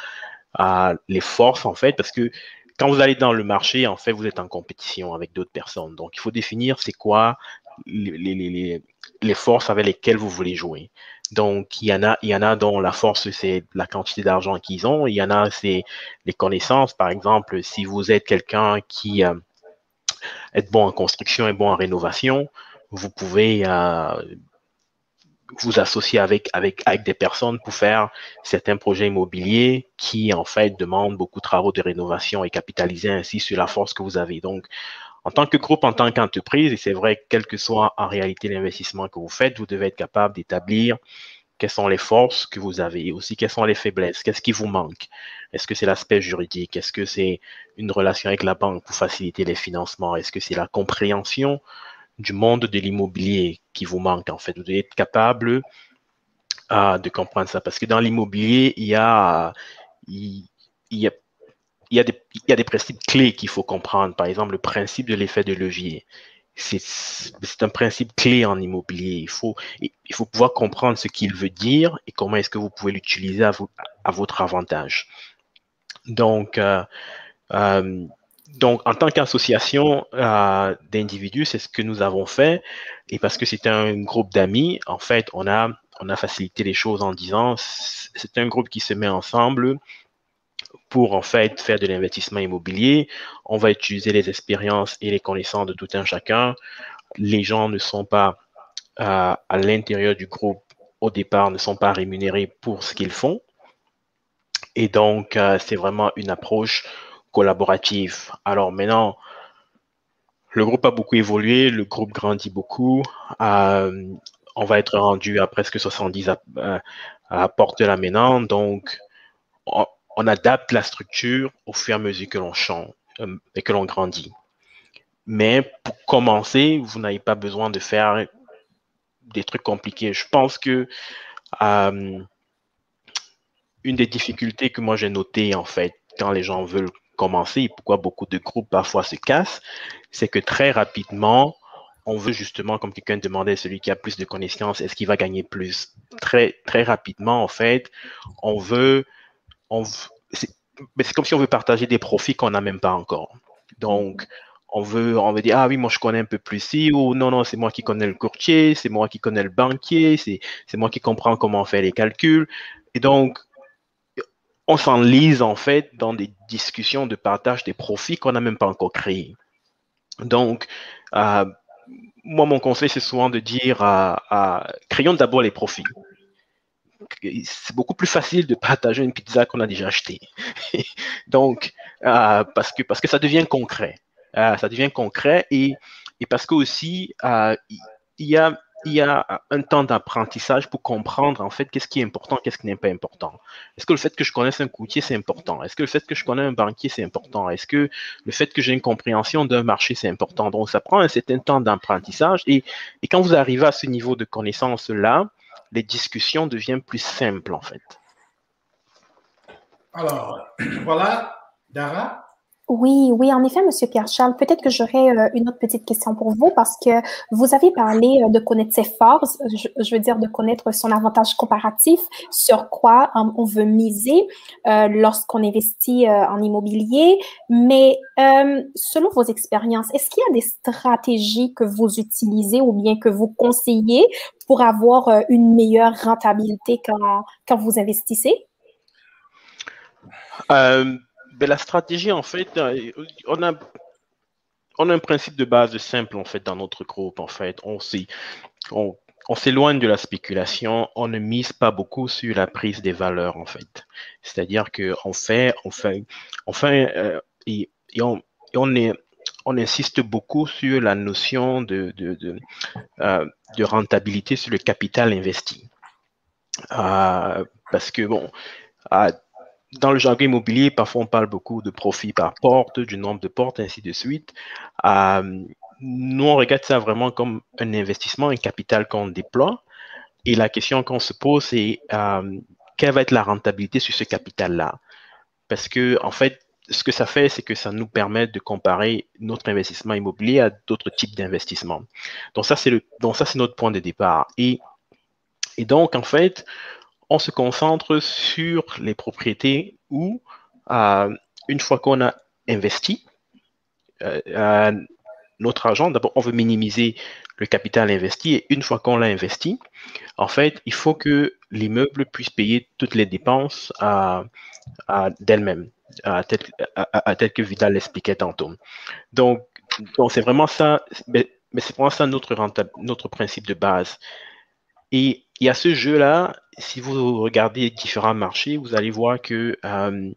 Speaker 5: les forces, en fait, parce que quand vous allez dans le marché, en fait, vous êtes en compétition avec d'autres personnes. Donc, il faut définir c'est quoi les, forces avec lesquelles vous voulez jouer. Donc, il y en a, il y en a dont la force, c'est la quantité d'argent qu'ils ont. Il y en a, c'est les connaissances. Par exemple, si vous êtes quelqu'un qui euh, est bon en construction et bon en rénovation, vous pouvez euh, vous associer avec, avec, avec des personnes pour faire certains projets immobiliers qui, en fait, demandent beaucoup de travaux de rénovation et capitaliser ainsi sur la force que vous avez. Donc, en tant que groupe, en tant qu'entreprise, et c'est vrai, quel que soit en réalité l'investissement que vous faites, vous devez être capable d'établir quelles sont les forces que vous avez et aussi quelles sont les faiblesses, qu'est-ce qui vous manque? Est-ce que c'est l'aspect juridique? Est-ce que c'est une relation avec la banque pour faciliter les financements? Est-ce que c'est la compréhension du monde de l'immobilier qui vous manque en fait? Vous devez être capable euh, de comprendre ça parce que dans l'immobilier, il y a, il y a il y, a des, principes clés qu'il faut comprendre. Par exemple, le principe de l'effet de levier. C'est un principe clé en immobilier. Il faut, pouvoir comprendre ce qu'il veut dire et comment est-ce que vous pouvez l'utiliser à, votre avantage. Donc, euh, euh, donc en tant qu'association euh, d'individus, c'est ce que nous avons fait. Et parce que c'est un groupe d'amis, en fait, on a facilité les choses en disant, c'est un groupe qui se met ensemble pour en fait faire de l'investissement immobilier. On va utiliser les expériences et les connaissances de tout un chacun. Les gens ne sont pas euh, à l'intérieur du groupe au départ, ne sont pas rémunérés pour ce qu'ils font. Et donc, euh, c'est vraiment une approche collaborative. Alors maintenant, le groupe a beaucoup évolué, le groupe grandit beaucoup. Euh, on va être rendu à presque 70 à, à là maintenant. Donc, on, adapte la structure au fur et à mesure que l'on change euh, et que l'on grandit. Mais pour commencer, vous n'avez pas besoin de faire des trucs compliqués. Je pense que euh, une des difficultés que moi j'ai notées en fait quand les gens veulent commencer et pourquoi beaucoup de groupes parfois se cassent, c'est que très rapidement, on veut justement, comme quelqu'un demandait, celui qui a plus de connaissances, est-ce qu'il va gagner plus? Très, très rapidement, en fait, on veut, on, c'est comme si on veut partager des profits qu'on n'a même pas encore. Donc, on veut, on veut dire, ah oui, moi je connais un peu plus si, ou non, non, c'est moi qui connais le courtier, c'est moi qui connais le banquier, c'est moi qui comprends comment fait les calculs. Et donc, on s'enlise en fait dans des discussions de partage des profits qu'on n'a même pas encore créés. Donc, euh, moi, mon conseil, c'est souvent de dire à, créons d'abord les profits. C'est beaucoup plus facile de partager une pizza qu'on a déjà achetée. Donc, euh, parce, que, parce que ça devient concret. Euh, ça devient concret et, et parce que aussi, euh, il y a y a un temps d'apprentissage pour comprendre en fait qu'est-ce qui est important, qu'est-ce qui n'est pas important. Est-ce que le fait que je connaisse un courtier, c'est important? Est-ce que le fait que je connais un banquier, c'est important? Est-ce que le fait que j'ai une compréhension d'un marché, c'est important? Donc, ça prend un certain temps d'apprentissage et, et quand vous arrivez à ce niveau de connaissance-là, les discussions deviennent plus simples en fait.
Speaker 1: Alors, voilà, Dara,
Speaker 2: oui, oui, en effet, Monsieur Pierre-Charles, peut-être que j'aurais euh, une autre petite question pour vous parce que vous avez parlé euh, de connaître ses forces, je, veux dire de connaître son avantage comparatif, sur quoi euh, on veut miser lorsqu'on investit en immobilier. Mais selon vos expériences, est-ce qu'il y a des stratégies que vous utilisez ou bien que vous conseillez pour avoir une meilleure rentabilité quand, quand vous investissez?
Speaker 5: La stratégie, en fait, euh, on a, on a un principe de base simple, en fait, dans notre groupe, en fait. On on, on s'éloigne de la spéculation, on ne mise pas beaucoup sur la prise des valeurs, en fait. C'est-à-dire qu'on fait, on fait, on fait, euh, et, on, on, est, on insiste beaucoup sur la notion de, de, de, euh, de rentabilité sur le capital investi. parce que, bon, dans le jargon immobilier, parfois on parle beaucoup de profit par porte, du nombre de portes, ainsi de suite. Euh, nous, on regarde ça vraiment comme un investissement, un capital qu'on déploie. Et la question qu'on se pose, c'est euh, quelle va être la rentabilité sur ce capital-là? Parce que, en fait, ce que ça fait, c'est que ça nous permet de comparer notre investissement immobilier à d'autres types d'investissements. Donc, ça, c'est notre point de départ. Et donc, en fait, on se concentre sur les propriétés où, euh, une fois qu'on a investi euh, euh, notre argent, d'abord, on veut minimiser le capital investi et une fois qu'on l'a investi, en fait, il faut que l'immeuble puisse payer toutes les dépenses d'elle-même, tel, que Vidal l'expliquait tantôt. Donc, c'est vraiment ça, mais, c'est vraiment ça notre principe de base. Et il y a ce jeu-là, si vous regardez différents marchés, vous allez voir que euh,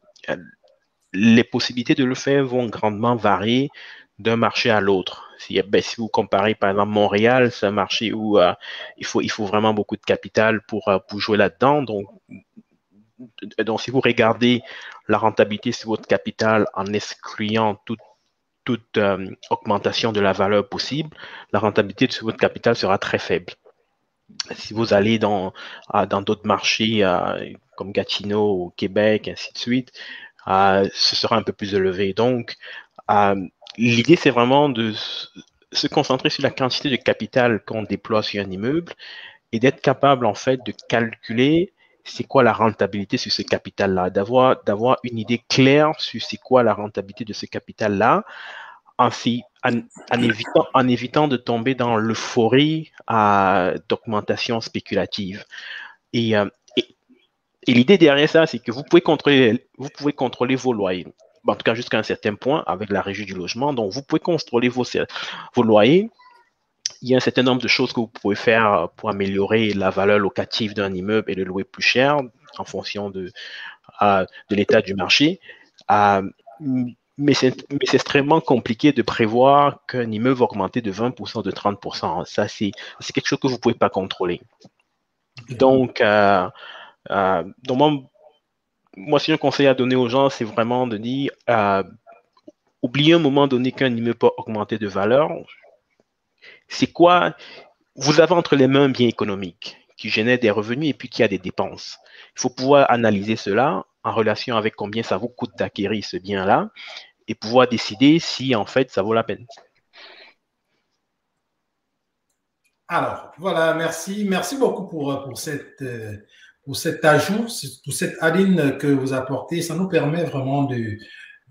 Speaker 5: les possibilités de le faire vont grandement varier d'un marché à l'autre. Si, ben, vous comparez par exemple Montréal, c'est un marché où euh, il, faut, vraiment beaucoup de capital pour, euh, jouer là-dedans. Donc, si vous regardez la rentabilité sur votre capital en excluant toute augmentation de la valeur possible, la rentabilité sur votre capital sera très faible. Si vous allez dans dans d'autres marchés comme Gatineau au Québec, ainsi de suite, ce sera un peu plus élevé. Donc, l'idée, c'est vraiment de se concentrer sur la quantité de capital qu'on déploie sur un immeuble et d'être capable, en fait, de calculer c'est quoi la rentabilité sur ce capital-là, d'avoir, d'avoir une idée claire sur c'est quoi la rentabilité de ce capital-là, en, évitant, en évitant de tomber dans l'euphorie d'augmentation spéculative. Euh, et, et, l'idée derrière ça, c'est que vous pouvez contrôler, vous pouvez contrôler vos loyers. En tout cas, jusqu'à un certain point avec la régie du logement. Donc, vous pouvez contrôler vos, vos loyers. Il y a un certain nombre de choses que vous pouvez faire pour améliorer la valeur locative d'un immeuble et le louer plus cher en fonction de, euh, de l'état du marché. Mais c'est extrêmement compliqué de prévoir qu'un immeuble va augmenter de 20% de 30%. Ça, c'est quelque chose que vous ne pouvez pas contrôler. Donc, euh, euh, moi, si un conseil à donner aux gens, c'est vraiment de dire, euh, oubliez un moment donné qu'un immeuble peut augmenter de valeur. C'est quoi? Vous avez entre les mains un bien économique qui génère des revenus et puis qui a des dépenses. Il faut pouvoir analyser cela en relation avec combien ça vous coûte d'acquérir ce bien-là et pouvoir décider si en fait ça vaut la peine.
Speaker 1: Alors, voilà, merci. Merci beaucoup pour, pour, cette, pour cet ajout, pour cette aline que vous apportez. Ça nous permet vraiment de,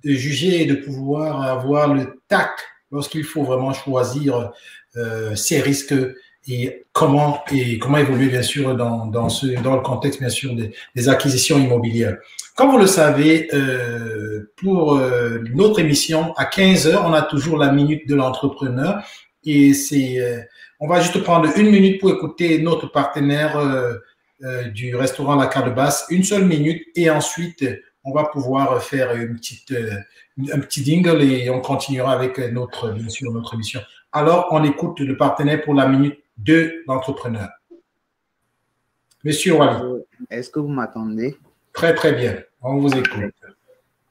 Speaker 1: de juger et de pouvoir avoir le tact lorsqu'il faut vraiment choisir euh, ces risques et comment, et comment évoluer, bien sûr, dans, dans, ce, dans le contexte, bien sûr, des, des acquisitions immobilières. Comme vous le savez, euh, pour euh, notre émission, à 15 heures, on a toujours la minute de l'entrepreneur. Et c'est, euh, on va juste prendre une minute pour écouter notre partenaire euh, euh, du restaurant La Basse, une seule minute, et ensuite, on va pouvoir faire une petite, un petit dingle et on continuera avec notre, bien sûr, notre émission. Alors, on écoute le partenaire pour la minute de l'entrepreneur. Monsieur Wally.
Speaker 7: Est-ce que vous m'attendez?
Speaker 1: Très, très bien. On vous écoute.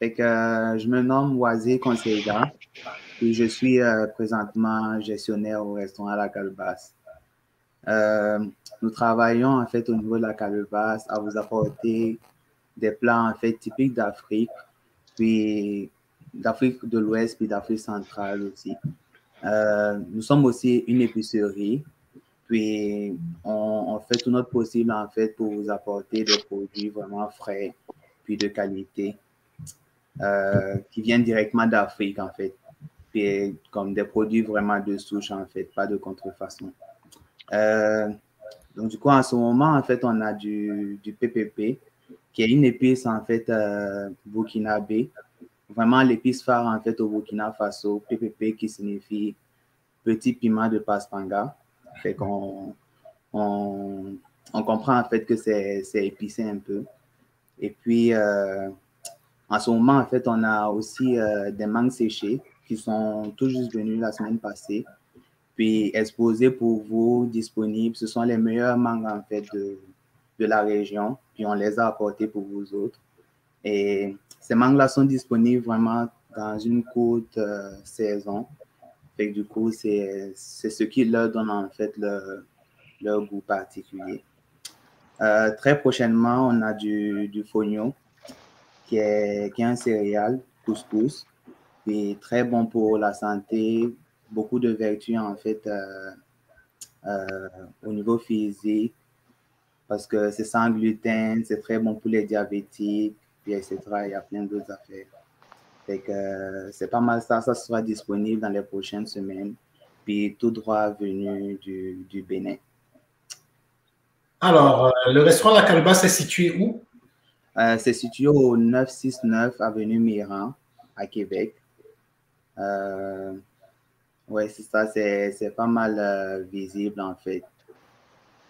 Speaker 7: que, je me nomme Oisé Conseilla et je suis euh, présentement gestionnaire au restaurant La Calebasse. Euh, nous travaillons en fait au niveau de la Calebasse à vous apporter des plats en fait typiques d'Afrique, puis d'Afrique de l'Ouest, puis d'Afrique centrale aussi. Euh, nous sommes aussi une épicerie puis, on, fait tout notre possible, en fait, pour vous apporter des produits vraiment frais, puis de qualité, euh, qui viennent directement d'Afrique, en fait. Puis, comme des produits vraiment de souche, en fait, pas de contrefaçon. Euh, donc, du coup, en ce moment, en fait, on a du, PPP, qui est une épice, en fait, euh, burkinabé. Vraiment l'épice phare, en fait, au Burkina Faso, PPP, qui signifie petit piment de Paspanga. Fait qu'on on, comprend en fait que c'est épicé un peu. Et puis, euh, en ce moment, en fait, on a aussi euh, des mangues séchées qui sont tout juste venues la semaine passée, puis exposées pour vous, disponibles. Ce sont les meilleures mangues, en fait, de, de la région, puis on les a apportées pour vous autres. Et ces mangues-là sont disponibles vraiment dans une courte euh, saison. Du coup, c'est ce qui leur donne en fait leur, goût particulier. Euh, très prochainement, on a du, du fognon, qui est, qui est un céréal, couscous, est très bon pour la santé, beaucoup de vertus en fait euh, euh, au niveau physique, parce que c'est sans gluten, c'est très bon pour les diabétiques, etc. Il y a plein d'autres affaires. Euh, c'est pas mal ça. Ça sera disponible dans les prochaines semaines. Puis tout droit venu du, du Bénin.
Speaker 1: Alors, euh, le restaurant La Calebasse est situé où?
Speaker 7: Euh, c'est situé au 969 Avenue Miran, à Québec. oui, c'est ça. C'est pas mal visible, en fait.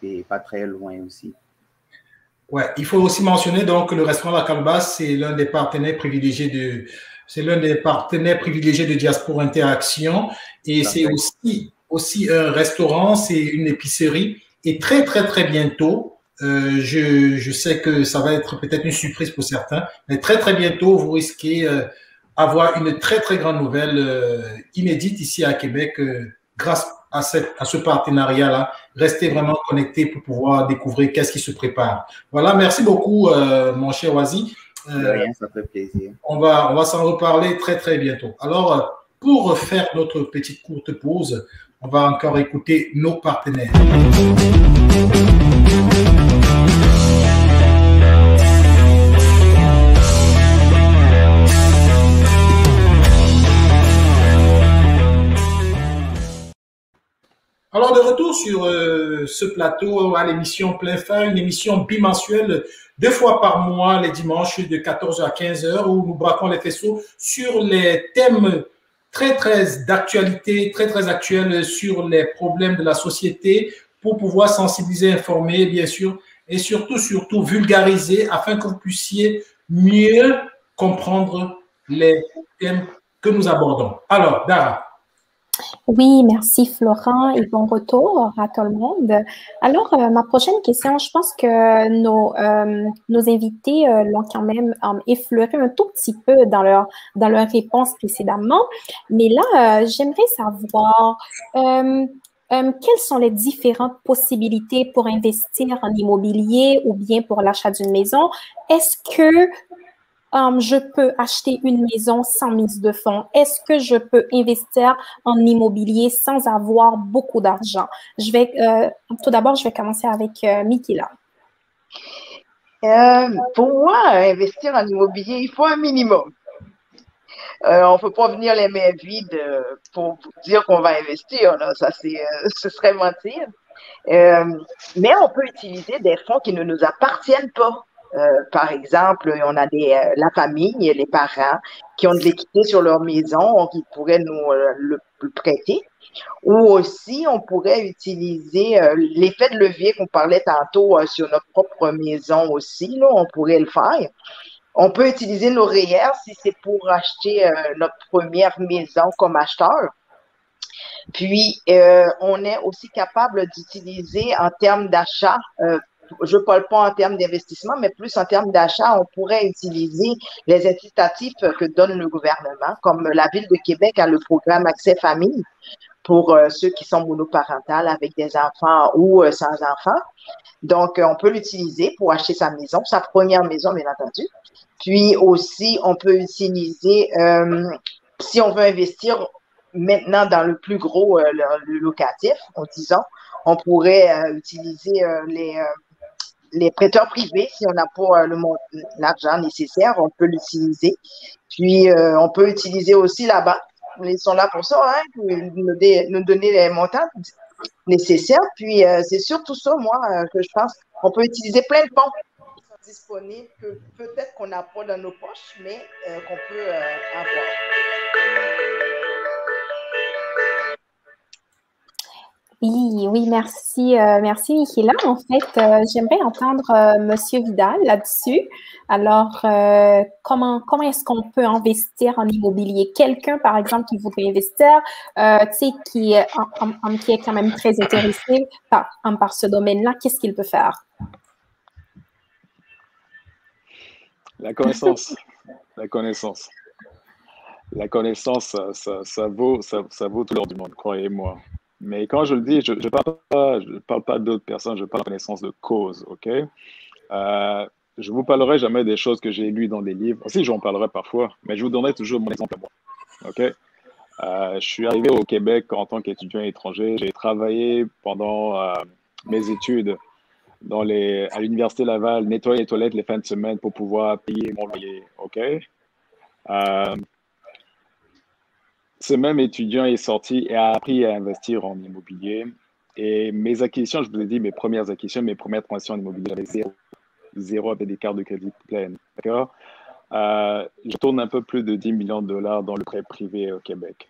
Speaker 7: Et pas très loin aussi.
Speaker 1: Ouais, il faut aussi mentionner donc que le restaurant La Calebasse, c'est l'un des partenaires privilégiés de, c'est l'un des partenaires privilégiés de Diaspora Interaction et c'est aussi, aussi un restaurant, c'est une épicerie. Et très, très, très bientôt, euh, je, je, sais que ça va être peut-être une surprise pour certains, mais très, très bientôt, vous risquez euh, avoir une très, très grande nouvelle euh, inédite ici à Québec euh, grâce à, cette, à ce partenariat-là. Restez vraiment connectés pour pouvoir découvrir qu'est-ce qui se prépare. Voilà, merci beaucoup, euh, mon cher Oazi.
Speaker 7: Ça fait plaisir.
Speaker 1: On va, on va s'en reparler très, très bientôt. Alors, euh, pour faire notre petite courte pause, on va encore écouter nos partenaires. Alors, de retour sur euh, ce plateau à l'émission Plein Fin, une émission bimensuelle deux fois par mois, les dimanches de 14h à 15h, où nous braquons les faisceaux sur les thèmes très, très d'actualité, très, très actuels sur les problèmes de la société pour pouvoir sensibiliser, informer, bien sûr, et surtout, surtout vulgariser afin que vous puissiez mieux comprendre les thèmes que nous abordons. Alors, Dara.
Speaker 2: Oui, merci Florent et bon retour à tout le monde. Alors, euh, ma prochaine question, je pense que nos, euh, invités euh, l'ont quand même effleuré un tout petit peu dans leur, dans précédemment. Mais là, j'aimerais savoir quelles sont les différentes possibilités pour investir en immobilier ou bien pour l'achat d'une maison? Est-ce que Je peux acheter une maison sans mise de fonds? Est-ce que je peux investir en immobilier sans avoir beaucoup d'argent? Je vais, euh, tout d'abord, je vais commencer avec euh, Mikila.
Speaker 3: Euh, pour moi, investir en immobilier, il faut un minimum. on ne peut pas venir les mains vides pour dire qu'on va investir. Ça, ce serait mentir. mais on peut utiliser des fonds qui ne nous appartiennent pas. Euh, par exemple, on a des, euh, la famille, les parents qui ont de l'équité sur leur maison, qui pourraient nous euh, le, prêter. Ou aussi, on pourrait utiliser l'effet de levier qu'on parlait tantôt sur notre propre maison aussi. Là, on pourrait le faire. On peut utiliser nos REER si c'est pour acheter notre première maison comme acheteur. Puis, on est aussi capable d'utiliser en termes d'achat je ne parle pas en termes d'investissement, mais plus en termes d'achat, on pourrait utiliser les incitatifs que donne le gouvernement, comme la Ville de Québec a le programme Accès Famille pour euh, ceux qui sont monoparentales avec des enfants ou euh, sans enfants. Donc, euh, on peut l'utiliser pour acheter sa maison, sa première maison, bien entendu. Puis aussi, on peut utiliser, si on veut investir maintenant dans le plus gros, locatif, en disant, on pourrait utiliser les les prêteurs privés, si on n'a pas euh, l'argent nécessaire, on peut l'utiliser. Puis, euh, on peut utiliser aussi la banque. Ils sont là pour ça, hein, pour nous, donner les montants nécessaires. Puis, euh, c'est surtout ça, moi, que je pense. On peut utiliser plein de fonds qui sont disponibles, que peut-être qu'on n'a pas dans nos poches, mais qu'on peut avoir.
Speaker 2: Oui, oui, merci, euh, merci Nicolas. En fait, euh, j'aimerais entendre euh, Monsieur Vidal là-dessus. Alors, comment comment est-ce qu'on peut investir en immobilier? Quelqu'un, par exemple, qui voudrait investir, tu sais, qui est qui est quand même très intéressé par par ce domaine-là, qu'est-ce qu'il peut faire?
Speaker 6: La connaissance, la connaissance, la connaissance, ça, ça, vaut ça, ça vaut tout l'or du monde, croyez-moi. Mais quand je le dis, je ne parle pas, d'autres personnes, je parle de connaissance de cause, OK? Euh, je ne vous parlerai jamais des choses que j'ai lues dans des livres. Aussi, j'en parlerai parfois, mais je vous donnerai toujours mon exemple à moi, OK? Euh, je suis arrivé au Québec en tant qu'étudiant étranger. J'ai travaillé pendant euh, mes études dans les, à l'Université Laval, nettoyer les toilettes les fins de semaine pour pouvoir payer mon loyer, OK? Ce même étudiant est sorti et a appris à investir en immobilier. Et mes acquisitions, je vous ai dit, mes premières acquisitions, mes premières transactions en immobilier, j'avais zéro, zéro avec des cartes de crédit pleines. D'accord? Euh, Je tourne un peu plus de 10 millions de dollars dans le prêt privé au Québec,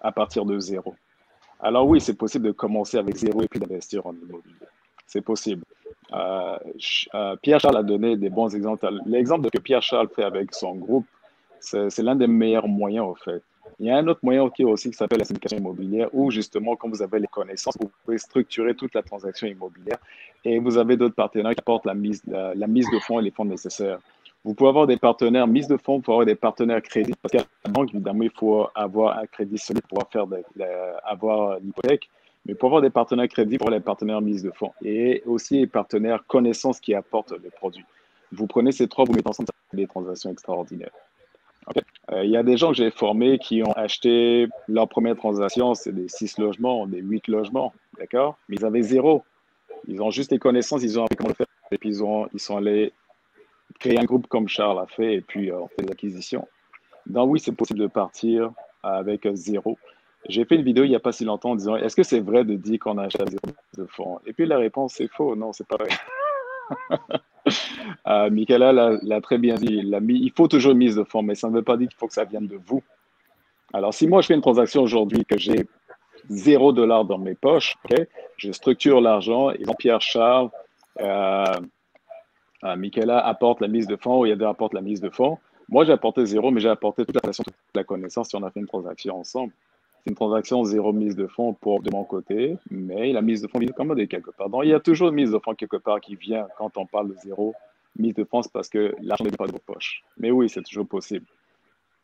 Speaker 6: à partir de zéro. Alors oui, c'est possible de commencer avec zéro et puis d'investir en immobilier. C'est possible. Euh, euh, Pierre Charles a donné des bons exemples. L'exemple que Pierre Charles fait avec son groupe, c'est l'un des meilleurs moyens, en fait. Il y a un autre moyen aussi qui s'appelle la syndication immobilière où justement, quand vous avez les connaissances, vous pouvez structurer toute la transaction immobilière et vous avez d'autres partenaires qui apportent la mise, de fonds et les fonds nécessaires. Vous pouvez avoir des partenaires mise de fonds, vous pouvez avoir des partenaires crédits parce qu'à la banque, évidemment, il faut avoir un crédit solide pour faire avoir l'hypothèque. Mais pour avoir des partenaires crédits, pour avoir des partenaires mise de fonds et aussi des partenaires connaissances qui apportent les produits. Vous prenez ces trois, vous mettez ensemble des transactions extraordinaires. Euh, il y a des gens que j'ai formés qui ont acheté leur première transaction, c'est des six logements, des huit logements, d'accord? Mais ils avaient zéro. Ils ont juste les connaissances, ils ont appris comment faire, et puis ils, ont, ils sont allés créer un groupe comme Charles a fait, et puis euh, on fait des acquisitions. Donc oui, c'est possible de partir avec zéro. J'ai fait une vidéo il n'y a pas si longtemps en disant est-ce que c'est vrai de dire qu'on a acheté à zéro de fonds? Et puis la réponse c'est faux, non, c'est pas vrai. Euh, Michaela l'a très bien dit. il faut toujours une mise de fonds, mais ça ne veut pas dire qu'il faut que ça vienne de vous. Alors, si moi, je fais une transaction aujourd'hui que j'ai zéro dollar dans mes poches, je structure l'argent et Jean-Pierre Charles, euh, euh, Michaela apporte la mise de fonds ou Yadda apporte la mise de fonds. Moi, j'ai apporté zéro, mais j'ai apporté toute la, toute la connaissance si on a fait une transaction ensemble. C'est une transaction zéro mise de fonds pour de mon côté, mais la mise de fonds vient quand même quelque part. Donc, il y a toujours une mise de fonds quelque part qui vient quand on parle de zéro mise de fonds, parce que l'argent n'est pas de vos poches. Mais oui, c'est toujours possible.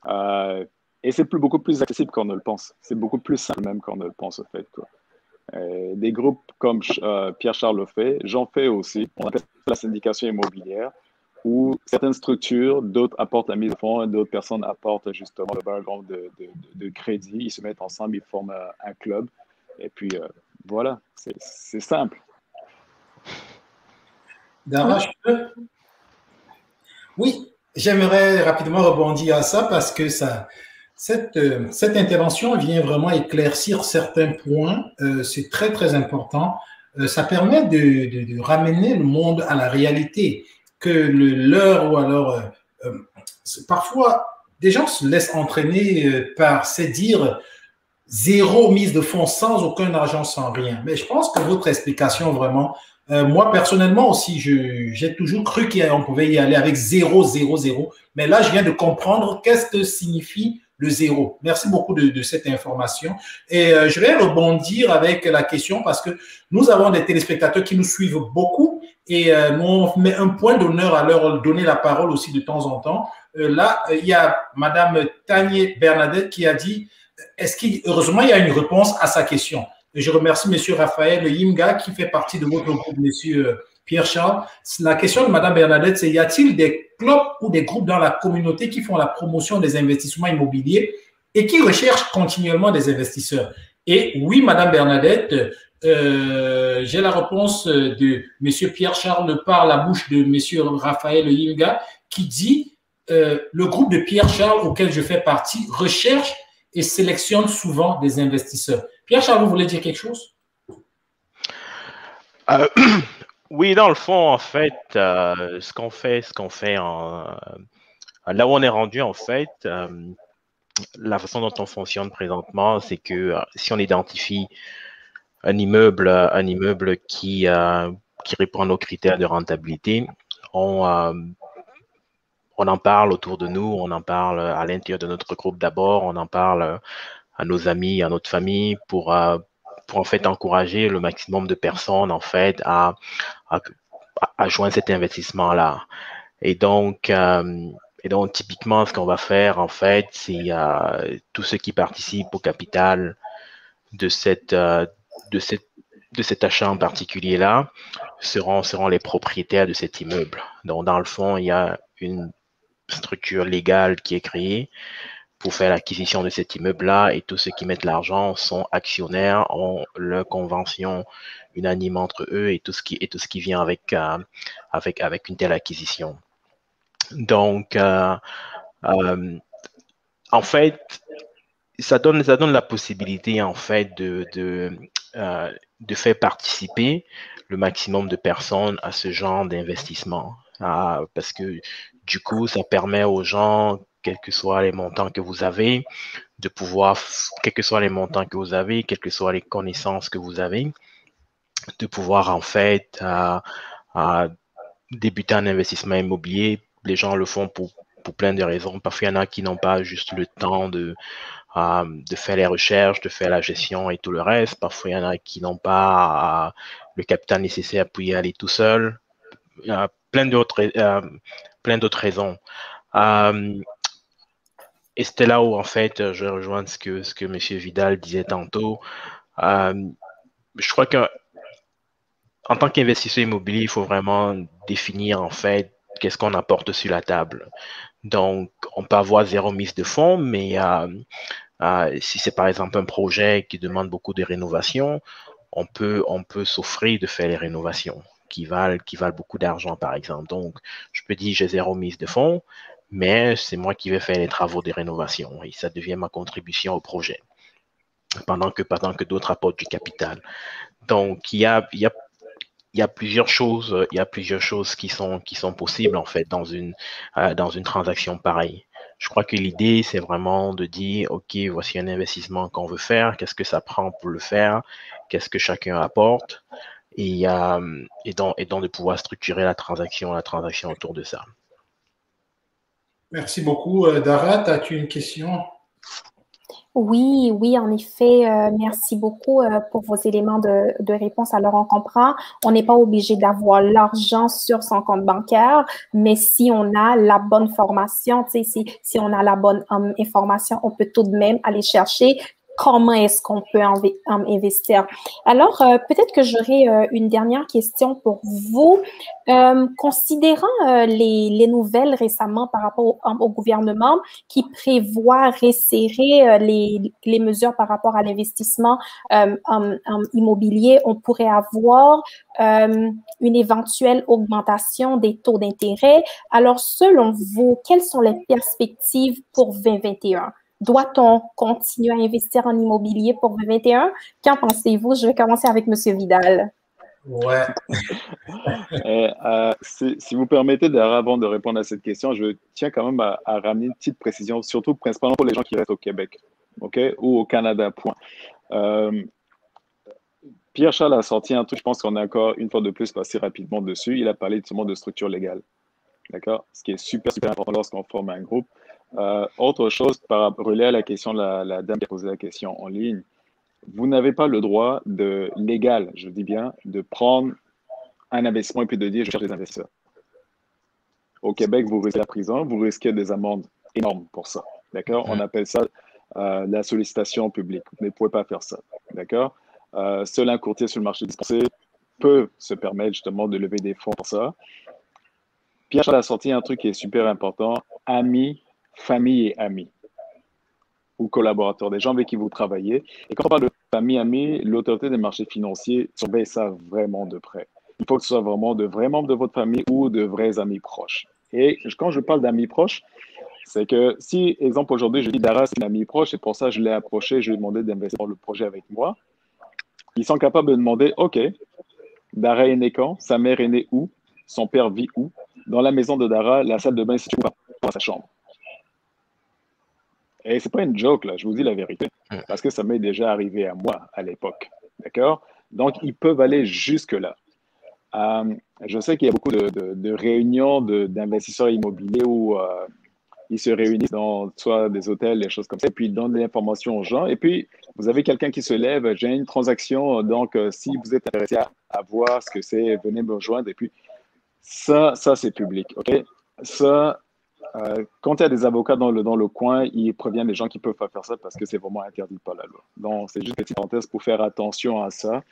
Speaker 6: Euh, et c'est beaucoup plus accessible qu'on ne le pense. C'est beaucoup plus simple même qu'on ne le pense, au fait. Euh, des groupes comme euh, Pierre-Charles le fait, j'en fais aussi. On appelle ça la syndication immobilière, où certaines structures, d'autres apportent la mise de fonds, d'autres personnes apportent justement le background de, de, crédit. Ils se mettent ensemble, ils forment un club. Et puis, voilà, c'est simple.
Speaker 1: Dara, oui, j'aimerais rapidement rebondir à ça parce que ça, cette, euh, cette intervention vient vraiment éclaircir certains points. Euh, c'est très, très important. Euh, ça permet de, de, ramener le monde à la réalité, que l'heure ou alors parfois des gens se laissent entraîner par se dire zéro mise de fonds sans aucun argent, sans rien. Mais je pense que votre explication vraiment euh, moi, personnellement aussi, j'ai toujours cru qu'on pouvait y aller avec 0, 0, 0. Mais là, je viens de comprendre qu'est-ce que signifie le zéro. Merci beaucoup de, cette information. Et euh, je vais rebondir avec la question parce que nous avons des téléspectateurs qui nous suivent beaucoup et euh, on met un point d'honneur à leur donner la parole aussi de temps en temps. là, il y a Madame Tanier Bernadette qui a dit, est-ce qu'il, heureusement, il y a une réponse à sa question. Je remercie M. Raphaël Yimga qui fait partie de votre groupe, M. Pierre Charles. La question de Mme Bernadette, c'est y a-t-il des clubs ou des groupes dans la communauté qui font la promotion des investissements immobiliers et qui recherchent continuellement des investisseurs? Et oui, Mme Bernadette, euh, j'ai la réponse de M. Pierre Charles par la bouche de M. Raphaël Yimga qui dit euh, le groupe de Pierre Charles auquel je fais partie recherche et sélectionne souvent des investisseurs. Pierre-Charles, vous voulez dire quelque chose?
Speaker 5: Euh, Oui, dans le fond, en fait, euh, ce qu'on fait, ce qu'on fait euh, là où on est rendu, en fait, la façon dont on fonctionne présentement, c'est que si on identifie un immeuble, un immeuble qui, qui répond nos critères de rentabilité, on, on en parle autour de nous, on en parle à l'intérieur de notre groupe d'abord, on en parle à nos amis, à notre famille, pour, euh, pour en fait encourager le maximum de personnes en fait à, à, joindre cet investissement-là. Et donc, euh, et donc, typiquement, ce qu'on va faire, en fait, c'est euh, tous ceux qui participent au capital de, cette, de, cette, de cet achat en particulier-là seront, seront les propriétaires de cet immeuble. Donc, dans le fond, il y a une structure légale qui est créée pour faire l'acquisition de cet immeuble-là et tous ceux qui mettent l'argent sont actionnaires, ont leur convention unanime entre eux et tout ce qui, et tout ce qui vient avec, euh, avec, avec une telle acquisition. Donc, euh, euh, en fait, ça donne, ça donne la possibilité en fait de, de, de faire participer le maximum de personnes à ce genre d'investissement. parce que du coup, ça permet aux gens quels que soient les montants que vous avez, de pouvoir, quels que soient les montants que vous avez, quelles que soient les connaissances que vous avez, de pouvoir en fait à, débuter un investissement immobilier. Les gens le font pour, pour plein de raisons. Parfois, il y en a qui n'ont pas juste le temps de, de faire les recherches, de faire la gestion et tout le reste. Parfois, il y en a qui n'ont pas le capital nécessaire pour y aller tout seul. Il y a plein d'autres, euh, plein d'autres raisons. Euh, et c'était là où, en fait, je rejoins ce que, ce que M. Vidal disait tantôt. Euh, je crois que en tant qu'investisseur immobilier, il faut vraiment définir, en fait, qu'est-ce qu'on apporte sur la table. Donc, on peut avoir zéro mise de fonds, mais euh, euh, si c'est par exemple un projet qui demande beaucoup de rénovation, on peut, on peut s'offrir de faire les rénovations qui valent, qui valent beaucoup d'argent, par exemple. Donc, je peux dire j'ai zéro mise de fonds, mais c'est moi qui vais faire les travaux de rénovation et ça devient ma contribution au projet pendant que, pendant que d'autres apportent du capital. Donc, il y a, il y a il y a plusieurs choses, il y a plusieurs choses qui sont, qui sont possibles en fait dans une, euh, dans une transaction pareille. Je crois que l'idée, c'est vraiment de dire, OK, voici un investissement qu'on veut faire, qu'est-ce que ça prend pour le faire, qu'est-ce que chacun apporte, et, euh, et, donc, et donc de pouvoir structurer la transaction, la transaction autour de ça.
Speaker 1: Merci beaucoup. Euh, Dara, as-tu une question?
Speaker 2: Oui, oui, en effet. Euh, merci beaucoup euh, pour vos éléments de, réponse. Alors, on comprend, on n'est pas obligé d'avoir l'argent sur son compte bancaire, mais si on a la bonne formation, si, si on a la bonne um, information, on peut tout de même aller chercher comment est-ce qu'on peut investir. Alors, euh, peut-être que j'aurais euh, une dernière question pour vous. Euh, considérant les, les, nouvelles récemment par rapport au, au gouvernement qui prévoit resserrer les, les, mesures par rapport à l'investissement immobilier, on pourrait avoir une éventuelle augmentation des taux d'intérêt. Alors, selon vous, quelles sont les perspectives pour 2021? Doit-on continuer à investir en immobilier pour 2021? Qu'en pensez-vous? Je vais commencer avec M. Vidal.
Speaker 1: Ouais.
Speaker 6: Eh, euh, si, vous permettez, avant de répondre à cette question, je tiens quand même à, ramener une petite précision, surtout principalement pour les gens qui restent au Québec, OK, ou au Canada, point. Euh, Pierre Charles a sorti un truc, je pense qu'on a encore une fois de plus passé rapidement dessus. Il a parlé justement de structure légale. D'accord? Ce qui est super, super important lorsqu'on forme un groupe. Euh, autre chose, par relais à la question, la, la dame qui a posé la question en ligne, vous n'avez pas le droit de, légal, je dis bien, de prendre un investissement et puis de dire je cherche des investisseurs. Au Québec, vous risquez la prison, vous risquez des amendes énormes pour ça. D'accord? On appelle ça euh, la sollicitation publique. Vous ne pouvez pas faire ça. D'accord? Euh, Seul un courtier sur le marché dispensé peut se permettre justement de lever des fonds pour ça. Pierre a sorti un truc qui est super important amis famille et amis ou collaborateurs, des gens avec qui vous travaillez. Et quand on parle de famille, amis, l'autorité des marchés financiers surveille ça vraiment de près. Il faut que ce soit vraiment de vrais membres de votre famille ou de vrais amis proches. Et quand je parle d'amis proches, c'est que si, exemple, aujourd'hui, je dis Dara, c'est un ami proche, et pour ça, je l'ai approché, je lui ai demandé d'investir dans le projet avec moi. Ils sont capables de demander OK, Dara est né quand? Sa mère est née où? Son père vit où? Dans la maison de Dara, la salle de bain est située dans sa chambre. Et c'est pas une joke, là, je vous dis la vérité. Parce que ça m'est déjà arrivé à moi à l'époque. D'accord? Donc, ils peuvent aller jusque-là. Euh, je sais qu'il y a beaucoup de, de, réunions d'investisseurs immobiliers où euh, ils se réunissent dans soit des hôtels, des choses comme ça, et puis ils donnent des informations aux gens. Et puis, vous avez quelqu'un qui se lève, j'ai une transaction, donc euh, si vous êtes intéressé à, à voir ce que c'est, venez me rejoindre. Et puis, ça, ça c'est public. OK? Ça, euh, quand il y a des avocats dans le, dans le coin, ils préviennent les gens qui peuvent pas faire ça parce que c'est vraiment interdit par la loi. Donc, c'est juste une petite parenthèse pour faire attention à ça.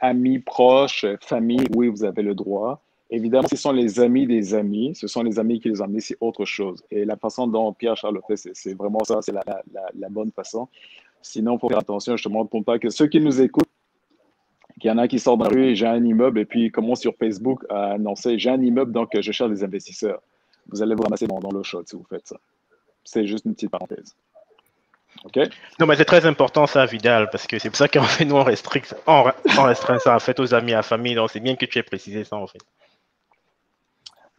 Speaker 6: Amis proches, famille, oui, vous avez le droit. Évidemment, ce sont les amis des amis, ce sont les amis qui les ont mis, c'est autre chose. Et la façon dont Pierre Charles le fait, c'est vraiment ça, c'est la, la, bonne façon. Sinon, il faut faire attention justement pour pas que ceux qui nous écoutent, qu'il y en a qui sortent dans la rue et j'ai un immeuble et puis commencent sur Facebook à annoncer j'ai un immeuble donc je cherche des investisseurs vous allez vous ramasser dans, dans l'eau chaude si vous faites ça. C'est juste une petite parenthèse. OK?
Speaker 5: Non, mais c'est très important ça, Vidal, parce que c'est pour ça qu'en fait, nous, on restreint, on, restreint ça en fait aux amis, à la famille. Donc, c'est bien que tu aies précisé ça en fait.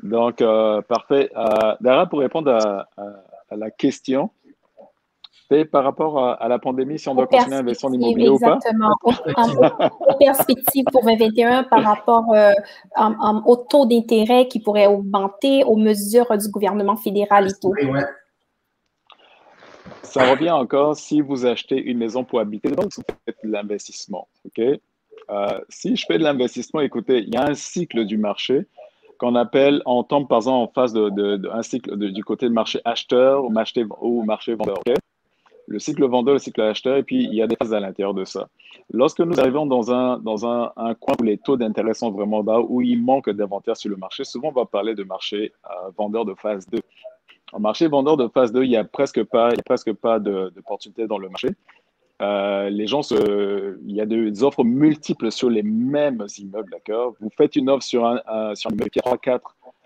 Speaker 6: Donc, euh, parfait. Euh, Dara, pour répondre à, à la question, par rapport à, la pandémie, si on doit continuer à investir en immobilier ou pas?
Speaker 2: Exactement. Aux, perspectives pour 2021 par rapport euh, au taux d'intérêt qui pourrait augmenter, aux mesures du gouvernement fédéral et tout.
Speaker 6: Ça revient encore si vous achetez une maison pour habiter, donc vous faites de l'investissement. OK? Euh, si je fais de l'investissement, écoutez, il y a un cycle du marché qu'on appelle, on tombe par exemple en phase de, un cycle du côté du marché acheteur ou marché, ou marché vendeur le cycle vendeur, le cycle acheteur, et puis il y a des phases à l'intérieur de ça. Lorsque nous arrivons dans un, dans un, un coin où les taux d'intérêt sont vraiment bas, où il manque d'inventaire sur le marché, souvent on va parler de marché euh, vendeur de phase 2. En marché vendeur de phase 2, il n'y a presque pas, il presque pas d'opportunités dans le marché. Euh, les gens se, il y a des offres multiples sur les mêmes immeubles, d'accord? Vous faites une offre sur un, sur un immeuble qui a 3-4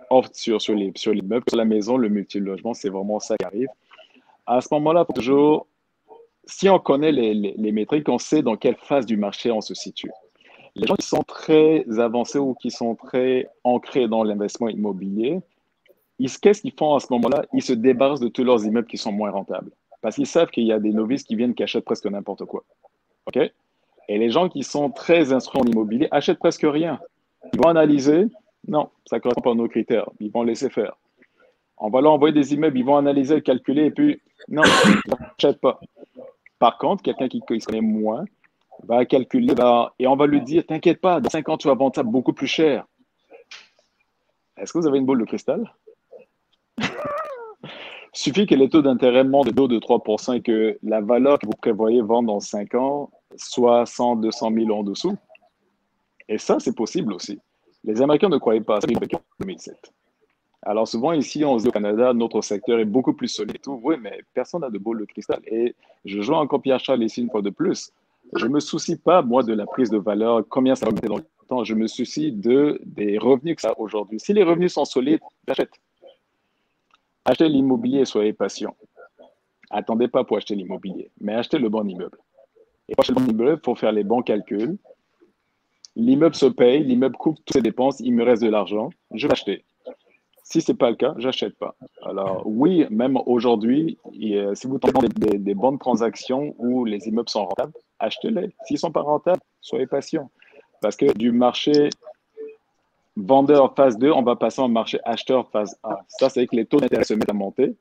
Speaker 6: offres sur, sur, les, sur l'immeuble, sur la maison, le multi-logement, c'est vraiment ça qui arrive à ce moment-là, toujours, si on connaît les, les, métriques, on sait dans quelle phase du marché on se situe. Les gens qui sont très avancés ou qui sont très ancrés dans l'investissement immobilier, qu'est-ce qu'ils font à ce moment-là? Ils se débarrassent de tous leurs immeubles qui sont moins rentables. Parce qu'ils savent qu'il y a des novices qui viennent qui achètent presque n'importe quoi. OK? Et les gens qui sont très instruits en immobilier achètent presque rien. Ils vont analyser, non, ça ne correspond pas à nos critères. Ils vont laisser faire. On va leur envoyer des immeubles, ils vont analyser, calculer, et puis non, ne pas. Par contre, quelqu'un qui, qui connaît moins va calculer et on va lui dire T'inquiète pas, dans 5 ans, tu vas vendre ça beaucoup plus cher. Est-ce que vous avez une boule de cristal? Suffit que les taux d'intérêt montent de 2 de 3% et que la valeur que vous prévoyez vendre dans 5 ans soit 100, 200 000 en dessous. Et ça, c'est possible aussi. Les Américains ne croyaient pas à ça en 2007. Alors souvent ici, on se dit au Canada, notre secteur est beaucoup plus solide. Tout. Oui, mais personne n'a de boule de cristal. Et je joue encore Pierre Charles ici une fois de plus. Je ne me soucie pas, moi, de la prise de valeur, combien ça va coûter dans le temps. Je me soucie de, des revenus que ça a aujourd'hui. Si les revenus sont solides, j'achète. Achetez l'immobilier soyez patient. Attendez pas pour acheter l'immobilier, mais achetez le bon immeuble. Et pour acheter le bon immeuble, il faut faire les bons calculs. L'immeuble se paye, l'immeuble couvre toutes ses dépenses, il me reste de l'argent, je vais acheter. Si ce n'est pas le cas, j'achète pas. Alors oui, même aujourd'hui, si vous tombez des, des, bonnes transactions où les immeubles sont rentables, achetez-les. S'ils sont pas rentables, soyez patient. Parce que du marché vendeur phase 2, on va passer au marché acheteur phase 1. Ça, c'est que les taux d'intérêt se mettent à monter.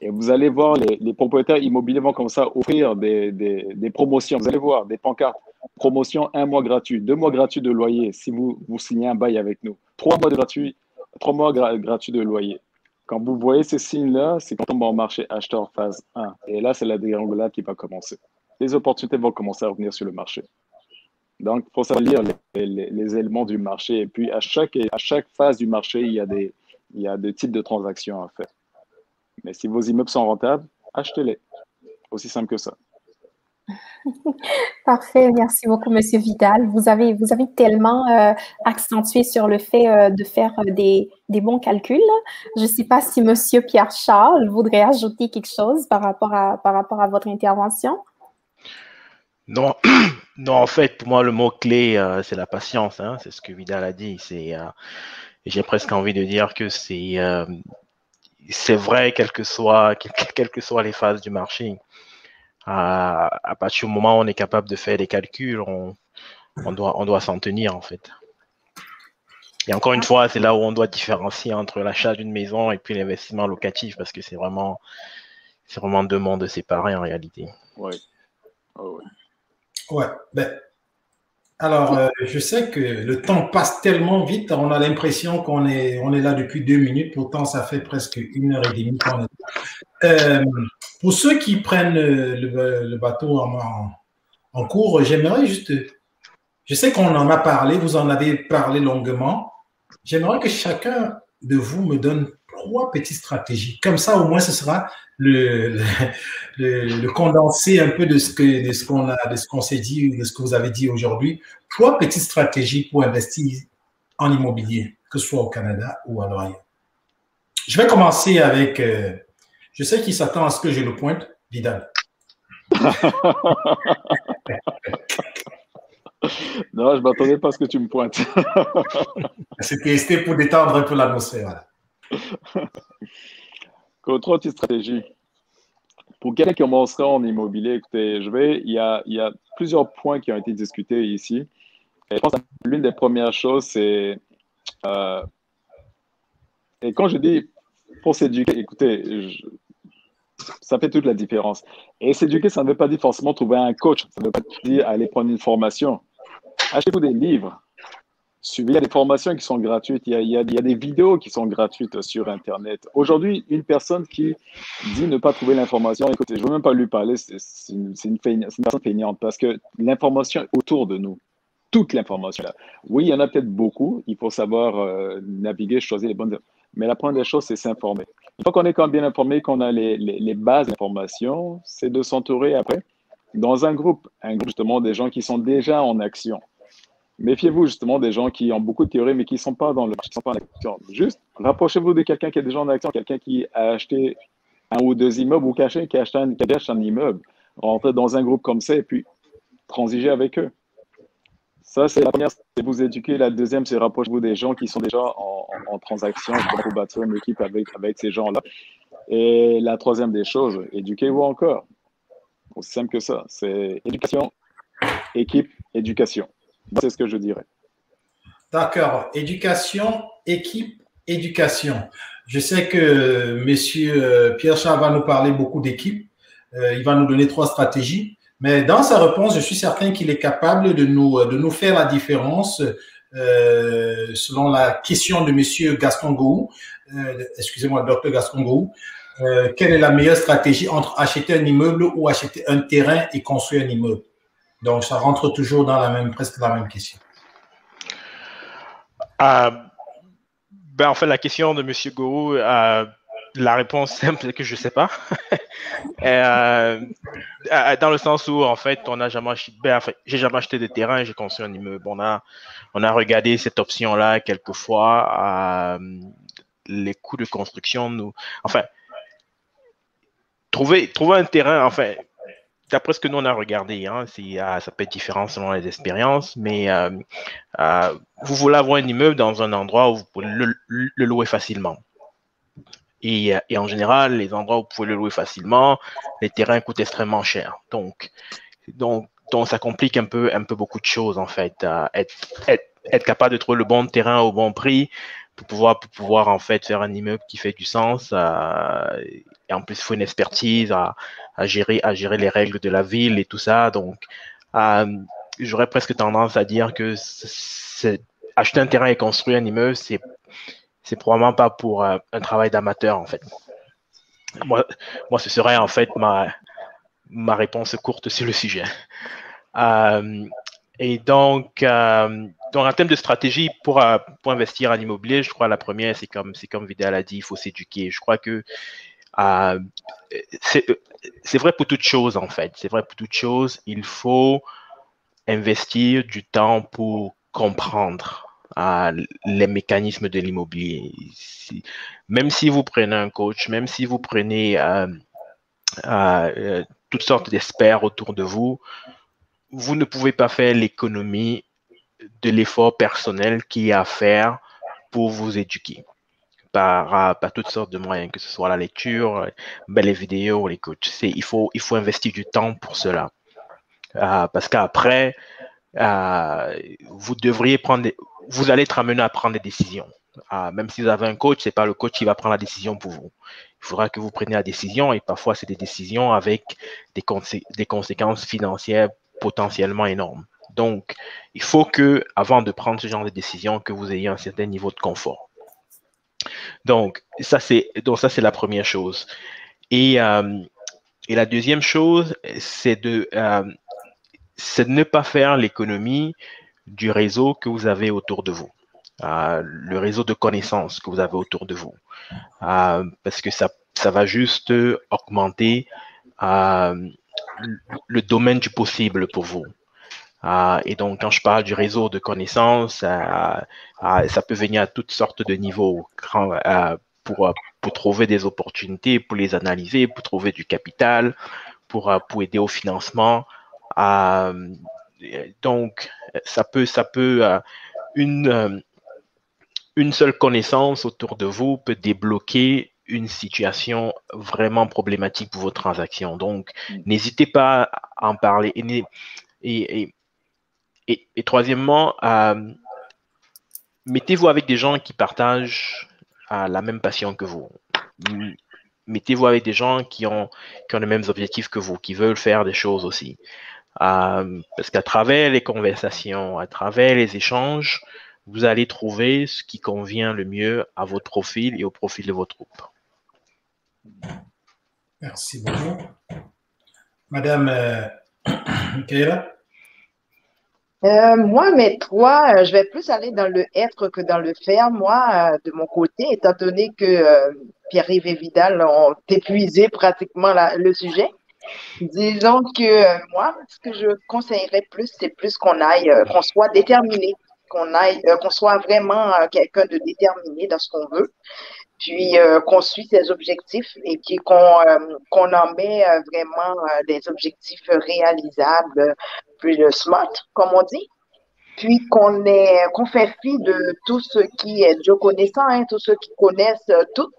Speaker 6: Et vous allez voir, les, propriétaires immobiliers vont comme ça offrir des, promotions. Vous allez voir des pancartes. Promotion un mois gratuit, deux mois gratuits de loyer si vous, vous signez un bail avec nous. Trois mois de gratuit, trois mois gratuits de loyer. Quand vous voyez ces signes-là, c'est quand on va au marché acheteur phase 1. Et là, c'est la dégringolade qui va commencer. Les opportunités vont commencer à revenir sur le marché. Donc, il faut savoir lire les, éléments du marché. Et puis, à chaque, à chaque phase du marché, il y, a des, il y a des types de transactions à faire. Mais si vos immeubles sont rentables, achetez-les. Aussi simple que ça.
Speaker 2: Parfait, merci beaucoup, Monsieur Vidal. Vous avez, vous avez tellement euh, accentué sur le fait euh, de faire euh, des, des, bons calculs. Je ne sais pas si Monsieur Pierre Charles voudrait ajouter quelque chose par rapport à, par rapport à votre intervention.
Speaker 5: Non, non, en fait, pour moi, le mot-clé, euh, c'est la patience. Hein, c'est ce que Vidal a dit. C'est, j'ai presque envie de dire que c'est, c'est vrai, quelles que, soient, quelles que soient les phases du marché. À partir du moment où on est capable de faire des calculs, on, on doit, on doit s'en tenir, en fait. Et encore une fois, c'est là où on doit différencier entre l'achat d'une maison et puis l'investissement locatif, parce que c'est vraiment, c'est vraiment deux mondes séparés en réalité.
Speaker 6: Oui. Oh, oui.
Speaker 1: Ouais, ben, alors, euh, je sais que le temps passe tellement vite, on a l'impression qu'on est, on est là depuis deux minutes, pourtant ça fait presque une heure et demie qu'on est euh, pour ceux qui prennent le, bateau en, cours, j'aimerais juste, je sais qu'on en a parlé, vous en avez parlé longuement, j'aimerais que chacun de vous me donne trois petites stratégies. Comme ça, au moins, ce sera le, le, condensé un peu de ce que qu'on s'est dit de ce que vous avez dit aujourd'hui. Trois petites stratégies pour investir en immobilier, que ce soit au Canada ou à ailleurs. Je vais commencer avec. Euh, je sais qu'il s'attend à ce que je le pointe, Vidal.
Speaker 6: non, je ne m'attendais pas à ce que tu me pointes.
Speaker 1: C'était pour détendre un peu l'atmosphère.
Speaker 6: Trois petites stratégies. Pour quelqu'un qui commencerait en immobilier, écoutez, je vais, il y, a, il y a plusieurs points qui ont été discutés ici. Et je pense que l'une des premières choses, c'est. Euh, et quand je dis pour s'éduquer, écoutez, ça fait toute la différence. Et s'éduquer, ça ne veut pas dire forcément trouver un coach. Ça ne veut pas dire aller prendre une formation. Achetez-vous des livres. Il y a des formations qui sont gratuites, il y, a, des vidéos qui sont gratuites sur Internet. Aujourd'hui, une personne qui dit ne pas trouver l'information, écoutez, je ne veux même pas lui parler, c'est une, personne feignante parce que l'information est autour de nous. Toute l'information. Oui, il y en a peut-être beaucoup, il faut savoir euh, naviguer, choisir les bonnes. Mais la première des choses, c'est s'informer. Une fois qu'on est quand même bien informé, qu'on a les, les, bases d'information, c'est de s'entourer après dans un groupe, un groupe justement des gens qui sont déjà en action Méfiez-vous justement des gens qui ont beaucoup de théories, mais qui ne sont pas dans le sont pas en. Juste, rapprochez-vous de quelqu'un qui est déjà en action, quelqu'un qui a acheté un ou deux immeubles ou quelqu'un qui a acheté un, qui un immeuble. Rentrez dans un groupe comme ça et puis transigez avec eux. Ça, c'est la première, c'est vous éduquer. La deuxième, c'est rapprochez-vous des gens qui sont déjà en, en, transaction pour bâtir une équipe avec, avec ces gens-là. Et la troisième des choses, éduquez-vous encore. Aussi simple que ça. C'est éducation, équipe, éducation. C'est ce que je dirais.
Speaker 1: D'accord. Éducation, équipe, éducation. Je sais que monsieur euh, Pierre Charles va nous parler beaucoup d'équipe. il va nous donner trois stratégies. Mais dans sa réponse, je suis certain qu'il est capable de nous, de nous faire la différence selon la question de Monsieur Gaston Gou, excusez-moi, docteur Gaston Gou, quelle est la meilleure stratégie entre acheter un immeuble ou acheter un terrain et construire un immeuble? Donc, ça rentre toujours dans la même, presque la même question.
Speaker 5: Euh, ben, en fait, la question de M. Gourou, euh, la réponse simple c'est que je ne sais pas. Euh, dans le sens où, en fait, on n'a jamais acheté, ben, j'ai jamais acheté de terrain j'ai construit un immeuble. On a, regardé cette option-là quelquefois. les coûts de construction, nous, enfin, trouver, trouver un terrain, enfin, d'après ce que nous on a regardé, hein, ah, ça peut être différent selon les expériences, mais euh, euh, vous voulez avoir un immeuble dans un endroit où vous pouvez le, louer facilement. Et, en général, les endroits où vous pouvez le louer facilement, les terrains coûtent extrêmement cher. Donc, donc, donc ça complique un peu, un peu beaucoup de choses en fait. être, être, capable de trouver le bon terrain au bon prix pour pouvoir, pour pouvoir en fait faire un immeuble qui fait du sens. Euh, et en plus, il faut une expertise à, à gérer, à gérer les règles de la ville et tout ça. Donc, euh, j'aurais presque tendance à dire que acheter un terrain et construire un immeuble, c'est c'est probablement pas pour euh, un travail d'amateur en fait. Moi, moi, ce serait en fait ma ma réponse courte sur le sujet. Euh, et donc, donc, en termes de stratégie pour, pour investir en immobilier, je crois la première, c'est comme, c'est comme Vidal a dit, il faut s'éduquer. Je crois que c'est vrai pour toute chose, en fait. C'est vrai pour toute chose. Il faut investir du temps pour comprendre euh, les mécanismes de l'immobilier. même si vous prenez un coach, même si vous prenez euh, euh, toutes sortes d'experts autour de vous, vous ne pouvez pas faire l'économie de l'effort personnel qu'il y a à faire pour vous éduquer par, toutes sortes de moyens, que ce soit la lecture, ben, les vidéos, les coachs. Il faut, investir du temps pour cela. Euh, parce qu'après, euh, vous devriez prendre, vous allez être amené à prendre des décisions. Euh, même si vous avez un coach, c'est pas le coach qui va prendre la décision pour vous. Il faudra que vous preniez la décision et parfois c'est des décisions avec des, conséquences financières potentiellement énormes. Donc, il faut que, avant de prendre ce genre de décision, que vous ayez un certain niveau de confort. Donc, ça, c'est, la première chose. Et, euh, et la deuxième chose, c'est de, euh, ne pas faire l'économie du réseau que vous avez autour de vous. Euh, le réseau de connaissances que vous avez autour de vous. parce que ça, va juste augmenter le domaine du possible pour vous. Et donc, quand je parle du réseau de connaissances, euh, euh, ça peut venir à toutes sortes de niveaux euh, pour, pour trouver des opportunités, pour les analyser, pour trouver du capital, pour, pour aider au financement. Donc, ça peut, ça peut une, une seule connaissance autour de vous peut débloquer une situation vraiment problématique pour vos transactions. Donc, mm. n'hésitez pas à en parler. Et, et, et, troisièmement, euh, mettez-vous avec des gens qui partagent euh, la même passion que vous. Mettez-vous avec des gens qui ont, qui ont les mêmes objectifs que vous, qui veulent faire des choses aussi. Euh, parce qu'à travers les conversations, à travers les échanges, vous allez trouver ce qui convient le mieux à votre profil et au profil de votre groupe.
Speaker 1: Merci beaucoup. Madame euh,
Speaker 3: euh, moi, mes trois, euh, je vais plus aller dans le être que dans le faire. Moi, euh, de mon côté, étant donné que Pierre-Yves et Vidal ont épuisé pratiquement le sujet, disons que moi, ce que je conseillerais plus, c'est plus qu'on aille, qu'on soit déterminé, qu'on aille, qu'on soit vraiment quelqu'un de déterminé dans ce qu'on veut, puis qu'on suit ses objectifs et puis qu'on en met vraiment des objectifs réalisables plus de smart, comme on dit. Puis qu'on qu'on fait fi de tout ce qui est Dieu connaissant, hein, tous ceux qui connaissent euh, tout,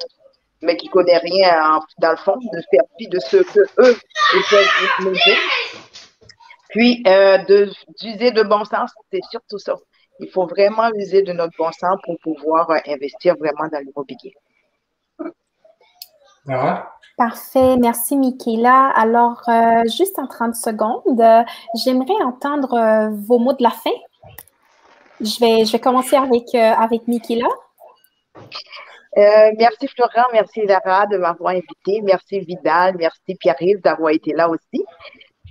Speaker 3: mais qui ne connaissent rien dans le fond, de faire fi de ce que eux ils peuvent nous Puis euh, d'user de bon sens, c'est surtout ça. Il faut vraiment user de notre bon sens pour pouvoir euh, investir vraiment dans l'immobilier.
Speaker 2: Parfait, merci Michaela. Alors, euh, juste en 30 secondes, euh, j'aimerais entendre euh, vos mots de la fin. Je vais, je vais commencer avec, avec Michaela.
Speaker 3: Merci Florent, merci Lara de m'avoir invité, merci Vidal, merci Pierre-Yves d'avoir été là aussi.